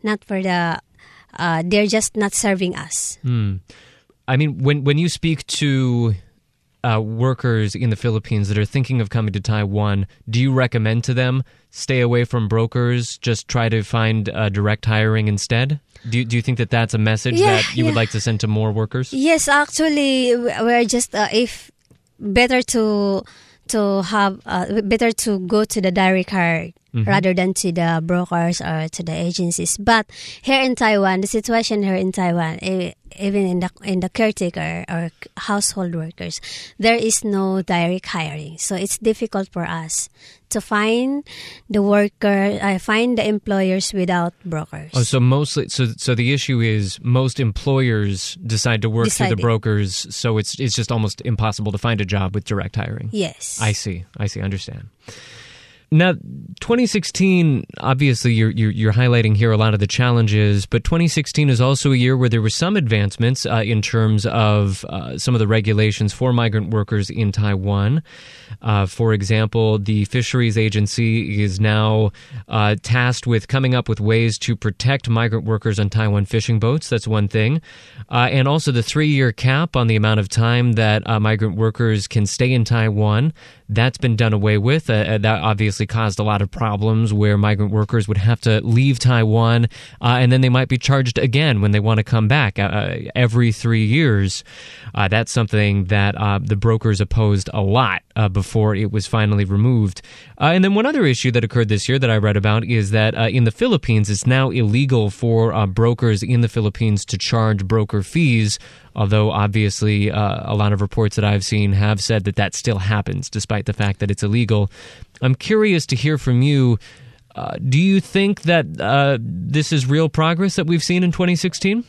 not for the uh, they're just not serving us I mean, when when you speak to uh, workers in the Philippines that are thinking of coming to Taiwan, do you recommend to them stay away from brokers? Just try to find uh, direct hiring instead. Do you, do you think that that's a message Yeah, that you would like to send to more workers? Yes, actually, we're just uh, if better to to have uh, better to go to the direct hire rather than to the brokers or to the agencies. But here in Taiwan, the situation here in Taiwan, even in the in the caretaker or household workers, there is no direct hiring, so it's difficult for us to find the worker, uh, find the employers without brokers. Oh, so mostly, so so the issue is most employers decide to work through the brokers, so it's it's just almost impossible to find a job with direct hiring. yes, I see. I see. Understand. Now, 2016, obviously, you're, you're, you're highlighting here a lot of the challenges, but 2016 is also a year where there were some advancements uh, in terms of uh, some of the regulations for migrant workers in Taiwan. Uh, for example, the Fisheries Agency is now uh, tasked with coming up with ways to protect migrant workers on Taiwan fishing boats. That's one thing. Uh, and also the three year cap on the amount of time that uh, migrant workers can stay in Taiwan. That's been done away with. That obviously caused a lot of problems where migrant workers would have to leave Taiwan uh, and then they might be charged again when they want to come back uh, uh, every three years. Uh, that's something that uh, the brokers opposed a lot uh, before it was finally removed. And then one other issue that occurred this year that I read about is that in the Philippines, it's now illegal for brokers in the Philippines to charge broker fees. Although obviously, uh, a lot of reports that I've seen have said that that still happens, despite the fact that it's illegal. I'm curious to hear from you. Uh, do you think that uh, this is real progress that we've seen in 2016?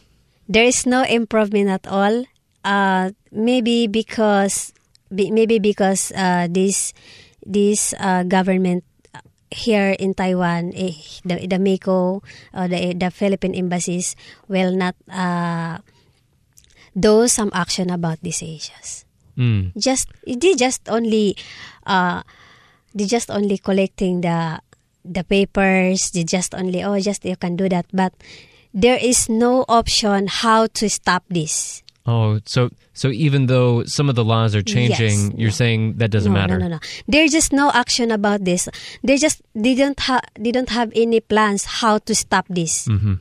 there is no improvement at all. Uh, maybe because maybe because uh, this this uh, government here in Taiwan, eh, the the uh, the the Philippine embassies will not uh, do some action about these issues. Mm. Just they just only uh, they just only collecting the the papers. They just only oh just you can do that, but there is no option how to stop this. Oh, so so even though some of the laws are changing, Yes, you're no. saying that doesn't no, matter. No, no, no. There's just no action about this. They just they don't have they don't have any plans how to stop this. Mm-hmm.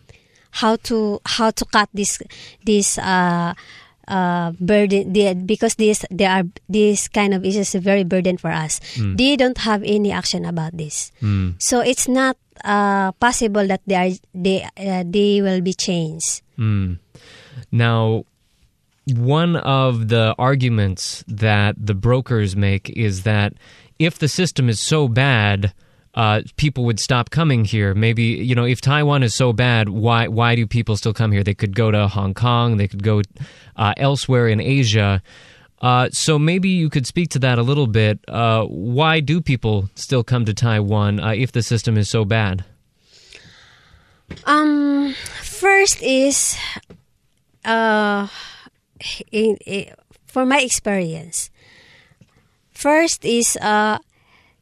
How to how to cut this this uh, uh, burden they, because this they are this kind of issues a very burden for us. They don't have any action about this, so it's not uh, possible that they are they uh, they will be changed. Now, one of the arguments that the brokers make is that if the system is so bad, uh, people would stop coming here. Maybe you know, if Taiwan is so bad, why why do people still come here? They could go to Hong Kong, they could go uh, elsewhere in Asia. Uh, so maybe you could speak to that a little bit. Uh, why do people still come to Taiwan uh, if the system is so bad? Um, first is, uh, in, in, for my experience, first is uh,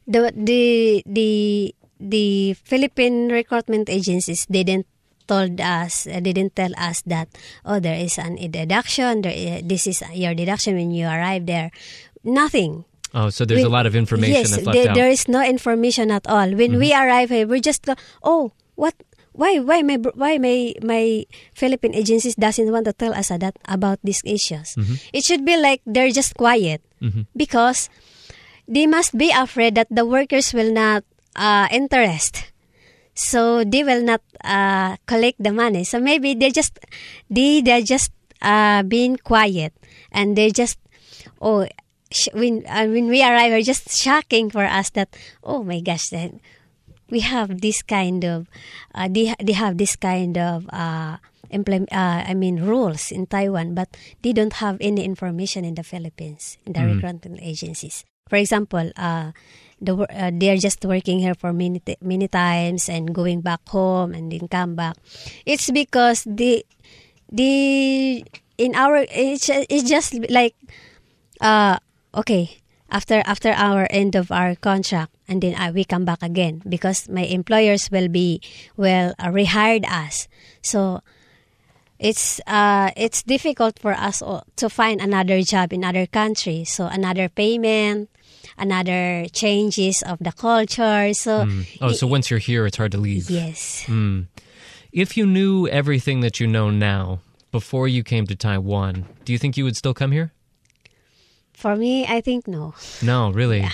the the the the Philippine recruitment agencies didn't told us uh, didn't tell us that oh there is an a deduction there i- this is your deduction when you arrive there nothing Oh, so there's a lot of information yes, that's left there, out. there is no information at all. When we mm-hmm. arrive here, we just go, oh, what? Why? Why my why my my Philippine agencies doesn't want to tell us that about these issues? Mm-hmm. It should be like they're just quiet mm-hmm. because they must be afraid that the workers will not uh, interest. So they will not uh, collect the money. So maybe they just they they're just uh, being quiet and they just oh sh- when uh, when we arrive are just shocking for us that oh my gosh then we have this kind of uh, they they have this kind of uh, implement uh, I mean rules in Taiwan but they don't have any information in the Philippines in the recruitment agencies for example uh, the uh, they're just working here for many many times and going back home and then come back. It's because the the in our it's, it's just like uh okay after after our end of our contract and then uh, we come back again because my employers will be will uh, rehired us. So it's uh it's difficult for us to find another job in other countries so another payment another changes of the culture so oh, so once you're here, it's hard to leave. yes If you knew everything that you know now before you came to Taiwan, do you think you would still come here? for me i think no No, really.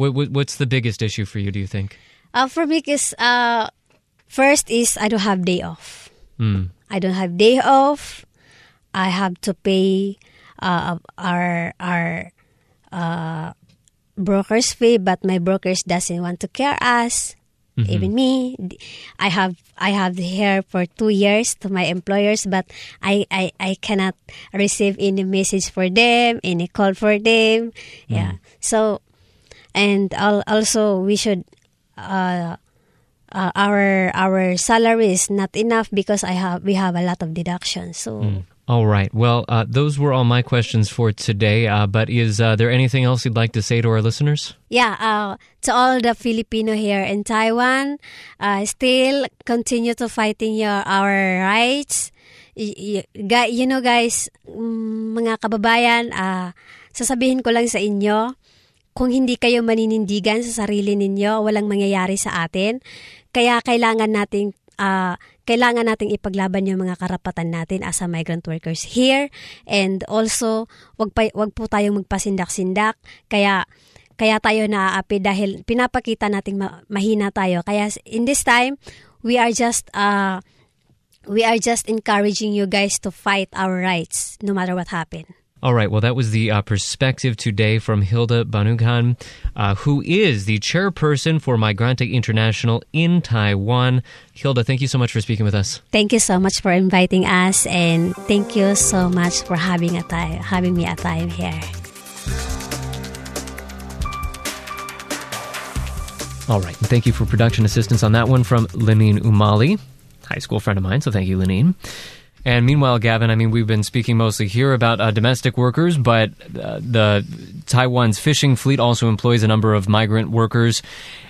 what, what, what's the biggest issue for you? Do you think? Uh, for me, is uh, first is I don't have day off. Hmm. I don't have day off. I have to pay uh, our our uh, broker's fee, but my brokers doesn't want to care us. Even me, I have I have here for two years to my employers, but I, I, I cannot receive any message for them, any call for them. Yeah. So, and also we should uh, uh, our our salary is not enough because I have we have a lot of deductions. So All right. Well, uh, those were all my questions for today. Uh, but is uh, there anything else you'd like to say to our listeners? yeah, uh, to all the Filipino here in Taiwan, uh, still continue to fighting your our rights. Y- you know guys, mm, mga kababayan, ah, sasabihin ko lang sa inyo, kung hindi kayo maninindigan sa sarili ninyo, walang mangyayari sa atin. Kaya kailangan nating ah, kailangan nating ipaglaban yung mga karapatan natin as a migrant workers here. And also wag pa, wag po tayong magpasindak-sindak. Kaya kaya tayo naaapi dahil pinapakita nating ma- mahina tayo. Kaya in this time we are just uh, we are just encouraging you guys to fight our rights no matter what happen All right. Well, that was the uh, perspective today from Hilda Banughan, uh, who is the chairperson for Migrante International in Taiwan. Hilda, thank you so much for speaking with us. Thank you so much for inviting us, and thank you so much for having a time, having me a time here. All right. And thank you for production assistance on that one from Lenine Umali, high school friend of mine. So thank you, Lenine. And meanwhile, Gavin, I mean, we've been speaking mostly here about uh, domestic workers, but uh, the Taiwan's fishing fleet also employs a number of migrant workers.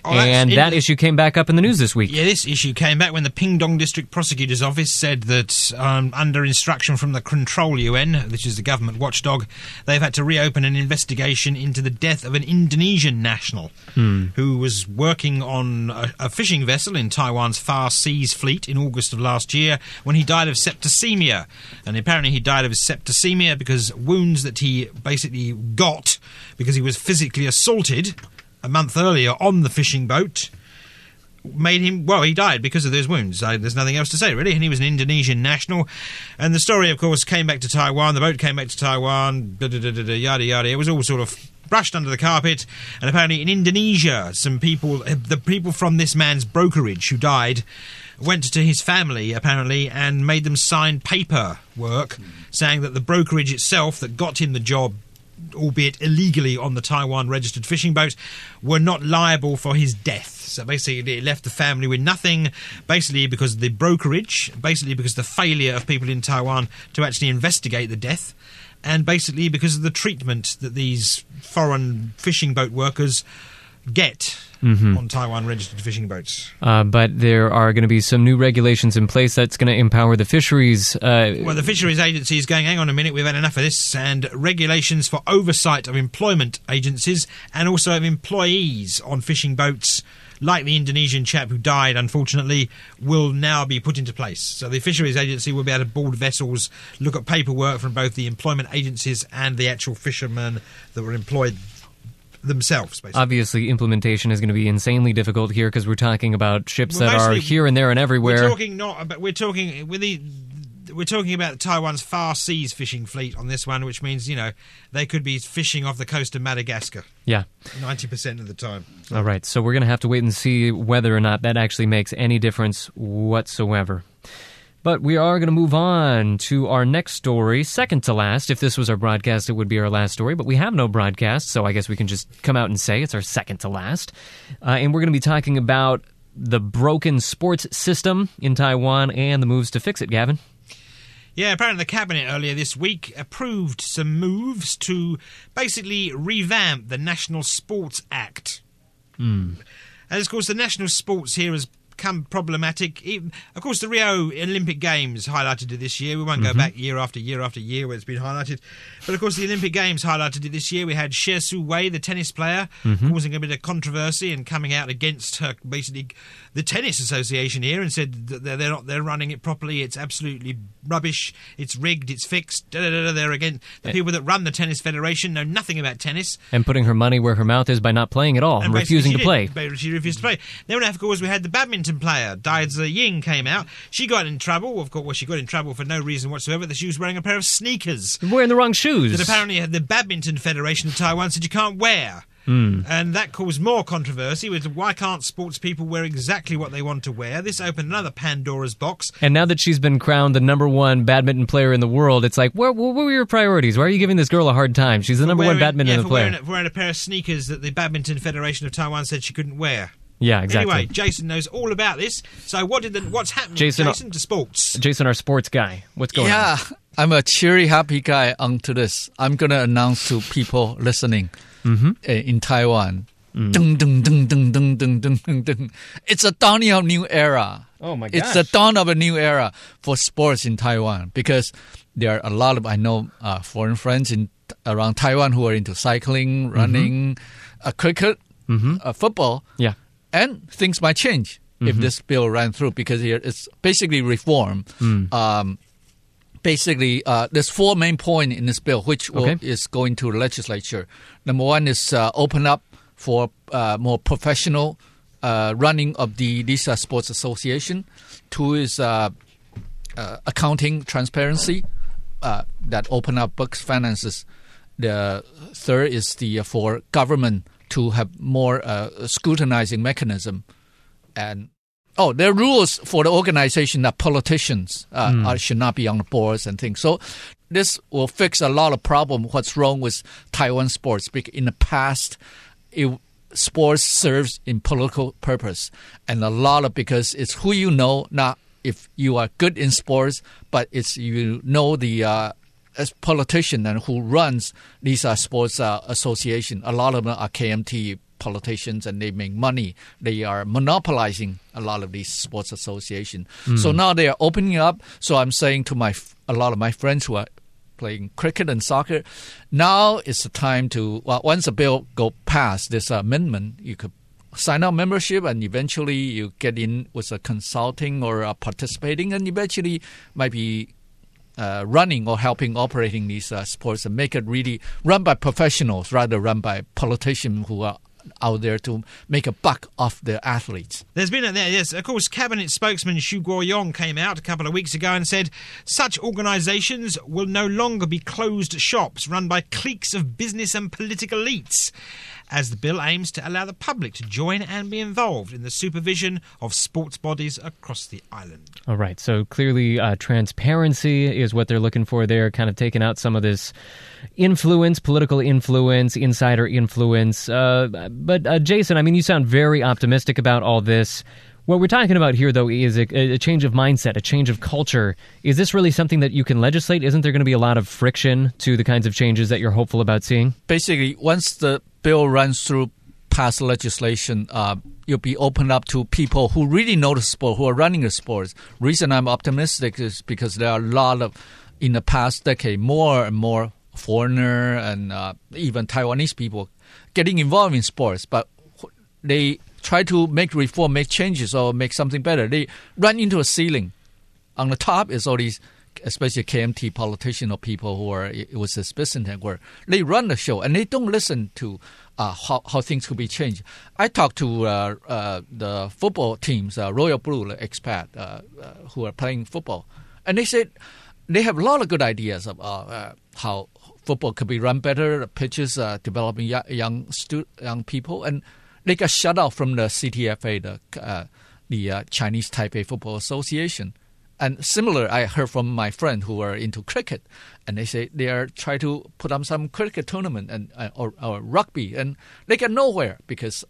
Oh, and that issue came back up in the news this week. Yeah, this issue came back when the Pingtung District Prosecutor's Office said that, um, under instruction from the Control Yuan, which is the government watchdog, they've had to reopen an investigation into the death of an Indonesian national who was working on a, a fishing vessel in Taiwan's Far Seas Fleet in August of last year when he died of septicemia. And apparently, he died of septicemia because wounds that he basically got because he was physically assaulted a month earlier on the fishing boat made him well he died because of those wounds. So there's nothing else to say really. And he was an indonesian national. And the story of course came back to taiwan. The boat came back to taiwan. Da, da, da, yada yada. It was all sort of brushed under the carpet. And apparently in indonesia some people the people from this man's brokerage who died went to his family apparently and made them sign paperwork hmm. saying that the brokerage itself that got him the job albeit illegally on the Taiwan registered fishing boat, were not liable for his death. So basically, it left the family with nothing, basically because of the brokerage, basically because of the failure of people in Taiwan to actually investigate the death, and basically because of the treatment that these foreign fishing boat workers get on Taiwan registered fishing boats. Uh, but there are going to be some new regulations in place that's going to empower the fisheries. Uh, Well, the Fisheries Agency is going, hang on a minute, we've had enough of this, and regulations for oversight of employment agencies and also of employees on fishing boats, like the Indonesian chap who died, unfortunately, will now be put into place. So the Fisheries Agency will be able to board vessels, look at paperwork from both the employment agencies and the actual fishermen that were employed themselves, basically. obviously, implementation is going to be insanely difficult here because we're talking about ships Well, that are here and there and everywhere. We're talking not about. We're talking with the. We're talking about Taiwan's far seas fishing fleet on this one, which means you know they could be fishing off the coast of Madagascar yeah. ninety percent of the time. All right. So we're going to have to wait and see whether or not that actually makes any difference whatsoever. But we are going to move on to our next story, second to last. If this was our broadcast, it would be our last story, but we have no broadcast, so I guess we can just come out and say it's our second to last. Uh, and we're going to be talking about the broken sports system in Taiwan and the moves to fix it, Gavin. Yeah, apparently the cabinet earlier this week approved some moves to basically revamp the National Sports Act. And of course, the national sports here has become problematic. Even, of course, the Rio Olympic Games highlighted it this year. We won't go mm-hmm. back year after year after year where it's been highlighted. But of course, the Olympic Games highlighted it this year. We had Xie Su Wei, the tennis player, mm-hmm. causing a bit of controversy and coming out against her, basically the tennis association here, and said that they're, they're not they're running it properly. It's absolutely rubbish. It's rigged. It's fixed. Da, da, da, da. They're again the eh. people that run the tennis federation know nothing about tennis. And putting her money where her mouth is by not playing at all and And refusing to play. She refused to play. Then, of course, we had the badminton player, Daizi Ying, came out. She got in trouble. Of course, well, she got in trouble for no reason whatsoever. That she was wearing a pair of sneakers Wearing the wrong shoes. that apparently uh, the Badminton Federation of Taiwan said you can't wear. Hmm. And that caused more controversy with why can't sports people wear exactly what they want to wear? This opened another Pandora's box. And now that she's been crowned the number one badminton player in the world, it's like, where, what were your priorities? Why are you giving this girl a hard time? She's the number Wearing- one badminton yeah, for player. Wearing, wearing a pair of sneakers that the Badminton Federation of Taiwan said she couldn't wear. yeah, exactly. Anyway, Jason knows all about this. So what did the, what's happening, Jason, Jason, uh, to sports? Jason, our sports guy, what's going on? yeah, I'm a cheery, happy guy onto this. I'm going to announce to people listening Mm-hmm. uh, in Taiwan. Mm. It's a dawning of new era. Oh my god. It's the dawn of a new era for sports in Taiwan because there are a lot of I know uh, foreign friends in around Taiwan who are into cycling, running, uh, cricket, uh, football, Yeah. and things might change if this bill ran through because here it's basically reform. Um, basically, uh, there's four main points in this bill which will, Okay. is going to the legislature. Number one is uh, open up for uh, more professional uh, running of the this uh, sports association. Two is uh, uh, accounting transparency uh, that open up books finances. The third is the uh, for government to have more uh, scrutinizing mechanism, and oh, there are rules for the organization that politicians uh, are, should not be on the boards and things. So this will fix a lot of problem. What's wrong with Taiwan sports? Because in the past, it, sports serves in political purpose, and a lot of because it's who you know, not if you are good in sports, but it's you know the uh, as politician and who runs these uh, sports uh, association. A lot of them are KMT politicians and they make money. They are monopolizing a lot of these sports association. So now they are opening up. So I'm saying to my a lot of my friends who are playing cricket and soccer, now is the time to well, once the bill go past this amendment, you could sign up membership and eventually you get in with a consulting or uh, participating and eventually might be uh, running or helping operating these uh, sports and make it really run by professionals rather run by politicians who are out there to make a buck off the athletes. There's been a yes, of course, cabinet spokesman Xu Guoyong came out a couple of weeks ago and said such organisations will no longer be closed shops run by cliques of business and political elites, as the bill aims to allow the public to join and be involved in the supervision of sports bodies across the island. All right. So clearly, uh, transparency is what they're looking for there, kind of taking out some of this influence, political influence, insider influence. Uh, but, uh, Jason, I mean, you sound very optimistic about all this. What we're talking about here, though, is a, a change of mindset, a change of culture. Is this really something that you can legislate? Isn't there going to be a lot of friction to the kinds of changes that you're hopeful about seeing? Basically, once the bill runs through past legislation, uh, you'll be opened up to people who really know the sport, who are running the sports. Reason I'm optimistic is because there are a lot of, in the past decade, more and more foreigner and uh, even Taiwanese people getting involved in sports, but they try to make reform, make changes, or make something better. They run into a ceiling. On the top is all these, especially KMT politician or people who are it was this business where they run the show and they don't listen to uh, how how things could be changed. I talked to uh, uh, the football teams, uh, Royal Blue, expat uh, uh, who are playing football, and they said they have a lot of good ideas of how football could be run better, pitches developing young young, people, and they got shut out from the CTFA, the the Chinese Taipei Football Association. And similar, I heard from my friend who are into cricket, and they say they are trying to put on some cricket tournament and uh, or, or rugby, and they get nowhere because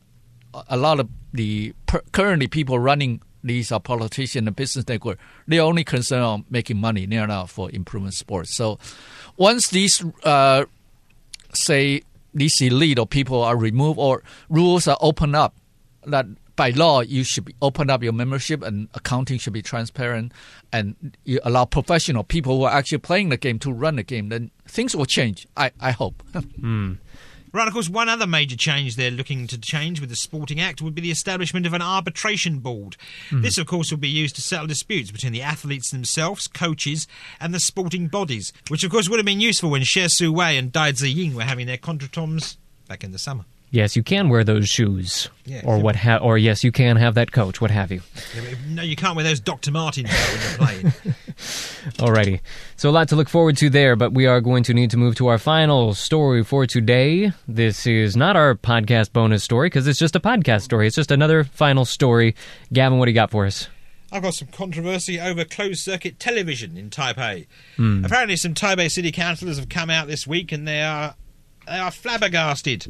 a- lot of the per- currently people running these are politicians and business network. They're only concerned on making money. They're not for improving sports. So once these uh, say these elite or people are removed or rules are opened up that by law you should be open up your membership and accounting should be transparent and you allow professional people who are actually playing the game to run the game then things will change i, I hope <laughs> hmm. Right, of course, one other major change they're looking to change with the Sporting Act would be the establishment of an arbitration board. Hmm. This, of course, will be used to settle disputes between the athletes themselves, coaches, and the sporting bodies, which, of course, would have been useful when Xie Su Wei and Dai Ziying were having their contretemps back in the summer. Yes, you can wear those shoes, Yeah. or what? Ha- or yes, you can have that coach. What have you? No, you can't wear those Dr. Martens when you're playing. <laughs> Alrighty. So a lot to look forward to there, but we are going to need to move to our final story for today. This is not our podcast bonus story because it's just a podcast story. It's just another final story. Gavin, what do you got for us? I've got some controversy over closed circuit television in Taipei. Hmm. Apparently, some Taipei city councillors have come out this week and they are they are flabbergasted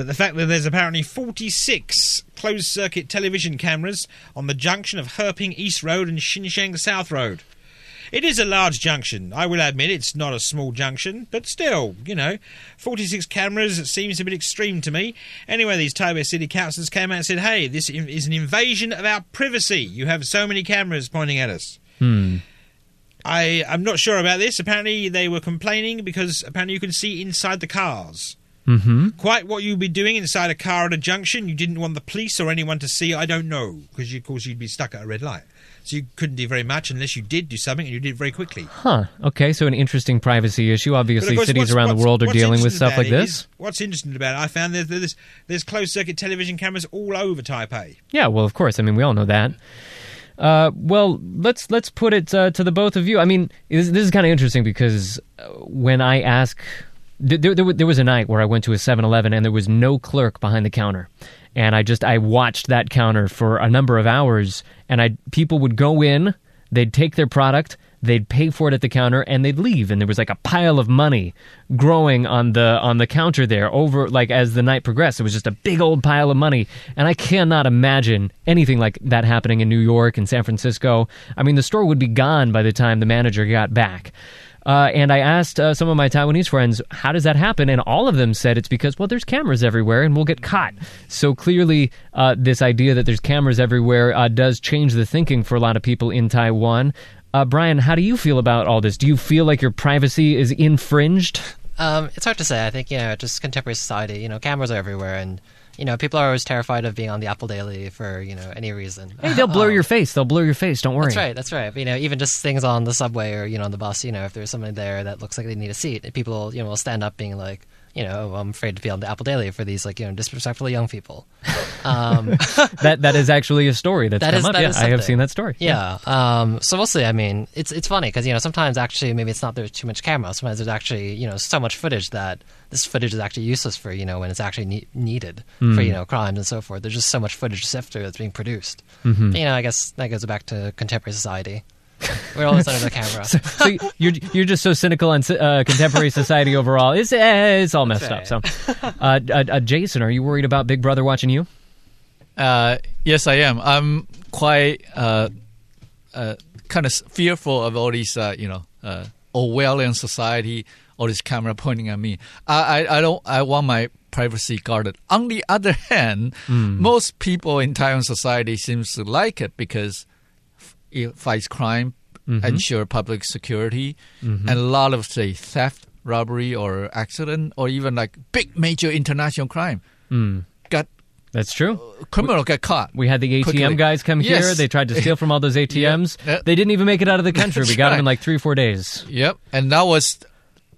that the fact that there's apparently 46 closed circuit television cameras on the junction of Heping East Road and Xinsheng South Road. It is a large junction. I will admit it's not a small junction, but still, you know, 46 cameras it seems a bit extreme to me. Anyway, these Taipei city councillors came out and said, hey, this is an invasion of our privacy. You have so many cameras pointing at us. Hmm. I, I'm not sure about this. Apparently, they were complaining because apparently you can see inside the cars. Mm-hmm. Quite what you'd be doing inside a car at a junction, you didn't want the police or anyone to see, I don't know, because of course you'd be stuck at a red light. So you couldn't do very much unless you did do something, and you did it very quickly. Huh. Okay, so an interesting privacy issue. Obviously, course, cities around the world are dealing with stuff like it this. is- what's interesting about it, I found there's, there's, there's closed circuit television cameras all over Taipei. Yeah, well, of course. I mean, we all know that. Uh, well, let's let's put it uh, to the both of you. I mean, this, this is kind of interesting because uh, when I ask, there, there, there was a night where I went to a 7-Eleven and there was no clerk behind the counter, and I just I watched that counter for a number of hours, and I people would go in, they'd take their product, they'd pay for it at the counter, and they'd leave, and there was like a pile of money growing on the on the counter there over like as the night progressed. It was just a big old pile of money, and I cannot imagine anything like that happening in New York and San Francisco. I mean, the store would be gone by the time the manager got back. Uh, and I asked uh, some of my Taiwanese friends, how does that happen? And all of them said it's because, well, there's cameras everywhere and we'll get caught. So clearly, uh, this idea that there's cameras everywhere uh, does change the thinking for a lot of people in Taiwan. Uh, Brian, how do you feel about all this? Do you feel like your privacy is infringed? Um, it's hard to say. I think you know, just contemporary society. You know, cameras are everywhere, and you know, people are always terrified of being on the Apple Daily for you know any reason. Hey, they'll blur <laughs> Um, your face. They'll blur your face. Don't worry. That's right. That's right. You know, even just things on the subway or you know on the bus. You know, if there's somebody there that looks like they need a seat, people you know will stand up, being like, you know, I'm afraid to be on the Apple Daily for these like you know disrespectful young people. <laughs> Um, <laughs> That that is actually a story that's That come is- up. that yeah, I have seen that story. Yeah. Um, so we'll see. I mean, it's it's funny because you know sometimes actually maybe it's not there's too much camera. Sometimes there's actually you know so much footage that this footage is actually useless for you know when it's actually ne- needed for you know crimes and so forth. There's just so much footage to sift through that's being produced. You know, I guess that goes back to contemporary society. <laughs> We're always under the camera. <laughs> so you're you're just so cynical on uh, contemporary society overall. It's eh, it's all messed That's up. So, <laughs> uh, uh, uh, Jason, are you worried about Big Brother watching you? Uh, yes, I am. I'm quite uh, uh, kind of fearful of all these, uh, you know, uh, Orwellian society, all this camera pointing at me. I, I, I don't. I want my privacy guarded. On the other hand, most people in Taiwan society seems to like it because it fights crime, mm-hmm. ensure public security, mm-hmm. and a lot of say theft, robbery, or accident, or even like big major international crime. Mm. Got That's true. Uh, criminal get caught. We had the ATM Quickly. guys come here. They tried to steal from all those <laughs> ATMs. Yeah. They didn't even make it out of the country. we That's got them in like three, four days. Yep, and that was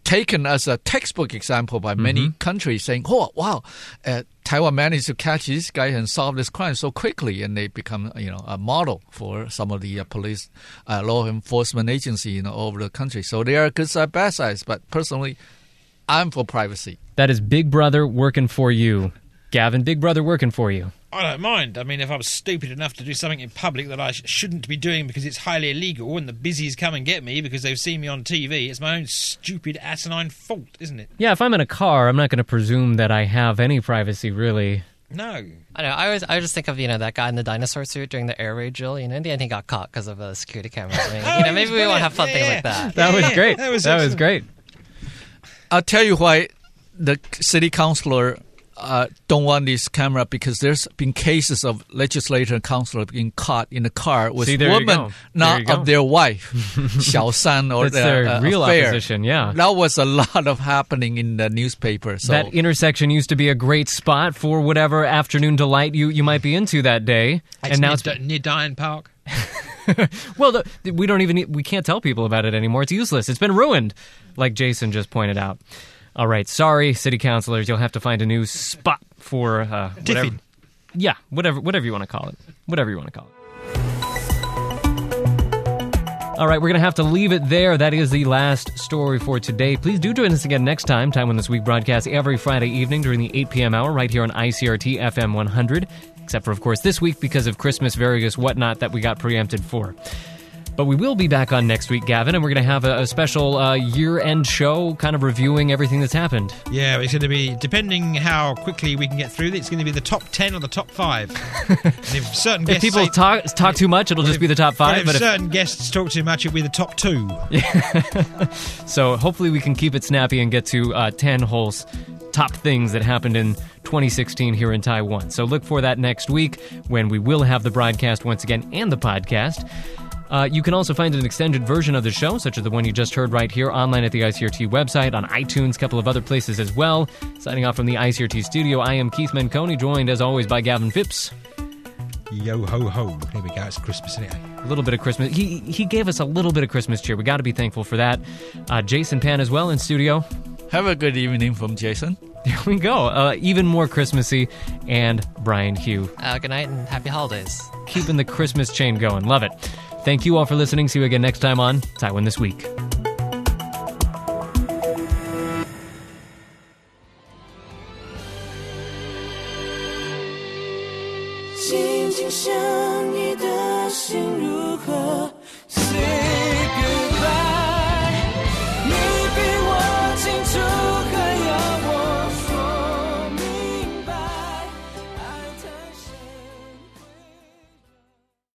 taken as a textbook example by many Mm-hmm. countries, saying, "Oh, wow, uh, Taiwan managed to catch this guy and solve this crime so quickly," and they become, you know, a model for some of the uh, police, uh, law enforcement agency, you know, all over the country. So they are good side, bad sides. But personally, I'm for privacy. That is Big Brother working for you, Gavin. Big Brother working for you. I don't mind. I mean, if I was stupid enough to do something in public that I sh- shouldn't be doing because it's highly illegal and the busies come and get me because they've seen me on TV, it's my own stupid asinine fault, isn't it? Yeah, if I'm in a car, I'm not going to presume that I have any privacy, really. No. I know. I always, I just think of you know that guy in the dinosaur suit during the air raid drill. You know, in the end he got caught because of a security camera. I mean, <laughs> Oh, you know, maybe we want brilliant. to have fun Yeah, things yeah. like that. That was great. that was that was great. I'll tell you why the city councilor uh, don't want this camera because there's been cases of legislator and councilor being caught in the car with See, there you women go. There not of their wife, <laughs> Xiao San or That's their, their uh, real affair. opposition, yeah. that was a <laughs> lot of happening in the newspaper. So that intersection used to be a great spot for whatever afternoon delight you, you might be into that day, It's and now near, it's Di- near Daan Park. <laughs> well, the, we don't even we can't tell people about it anymore. It's useless. It's been ruined, like Jason just pointed out. All right, sorry, city councilors, you'll have to find a new spot for uh, whatever. Tiffin. Yeah, whatever, whatever you want to call it, whatever you want to call it. All right, we're going to have to leave it there. That is the last story for today. Please do join us again next time. Taiwan This Week broadcasts every Friday evening during the 8 p.m. hour right here on ICRT FM 100. Except for, of course, this week because of Christmas various whatnot that we got preempted for. But we will be back on next week, Gavin, and we're going to have a, a special uh, year end show kind of reviewing everything that's happened. Yeah, it's going to be, depending how quickly we can get through, it, it's going to be the top 10 or the top 5. <laughs> and if certain If people say- talk, talk too much, it'll just be the top well, five. if But if, certain guests talk too much, it'll be the top 2. <laughs> so hopefully we can keep it snappy and get to uh, 10 holes top things that happened in 2016 here in Taiwan. So look for that next week when we will have the broadcast once again and the podcast. Uh, you can also find an extended version of the show, such as the one you just heard right here, online at the ICRT website, on iTunes, a couple of other places as well. Signing off from the ICRT studio, I am Keith Menconi, joined as always by Gavin Phipps. Yo ho ho. Here we go. It's Christmas, isn't it? A little bit of Christmas. He he gave us a little bit of Christmas cheer. We got to be thankful for that. Uh, Jason Pan as well in studio. have a good evening from Jason. There we go. Uh, even more Christmassy. And Brian Hioe. Uh, good night and happy holidays. Keeping the Christmas chain going. Love it. Thank you all for listening. See you again next time on Taiwan This week.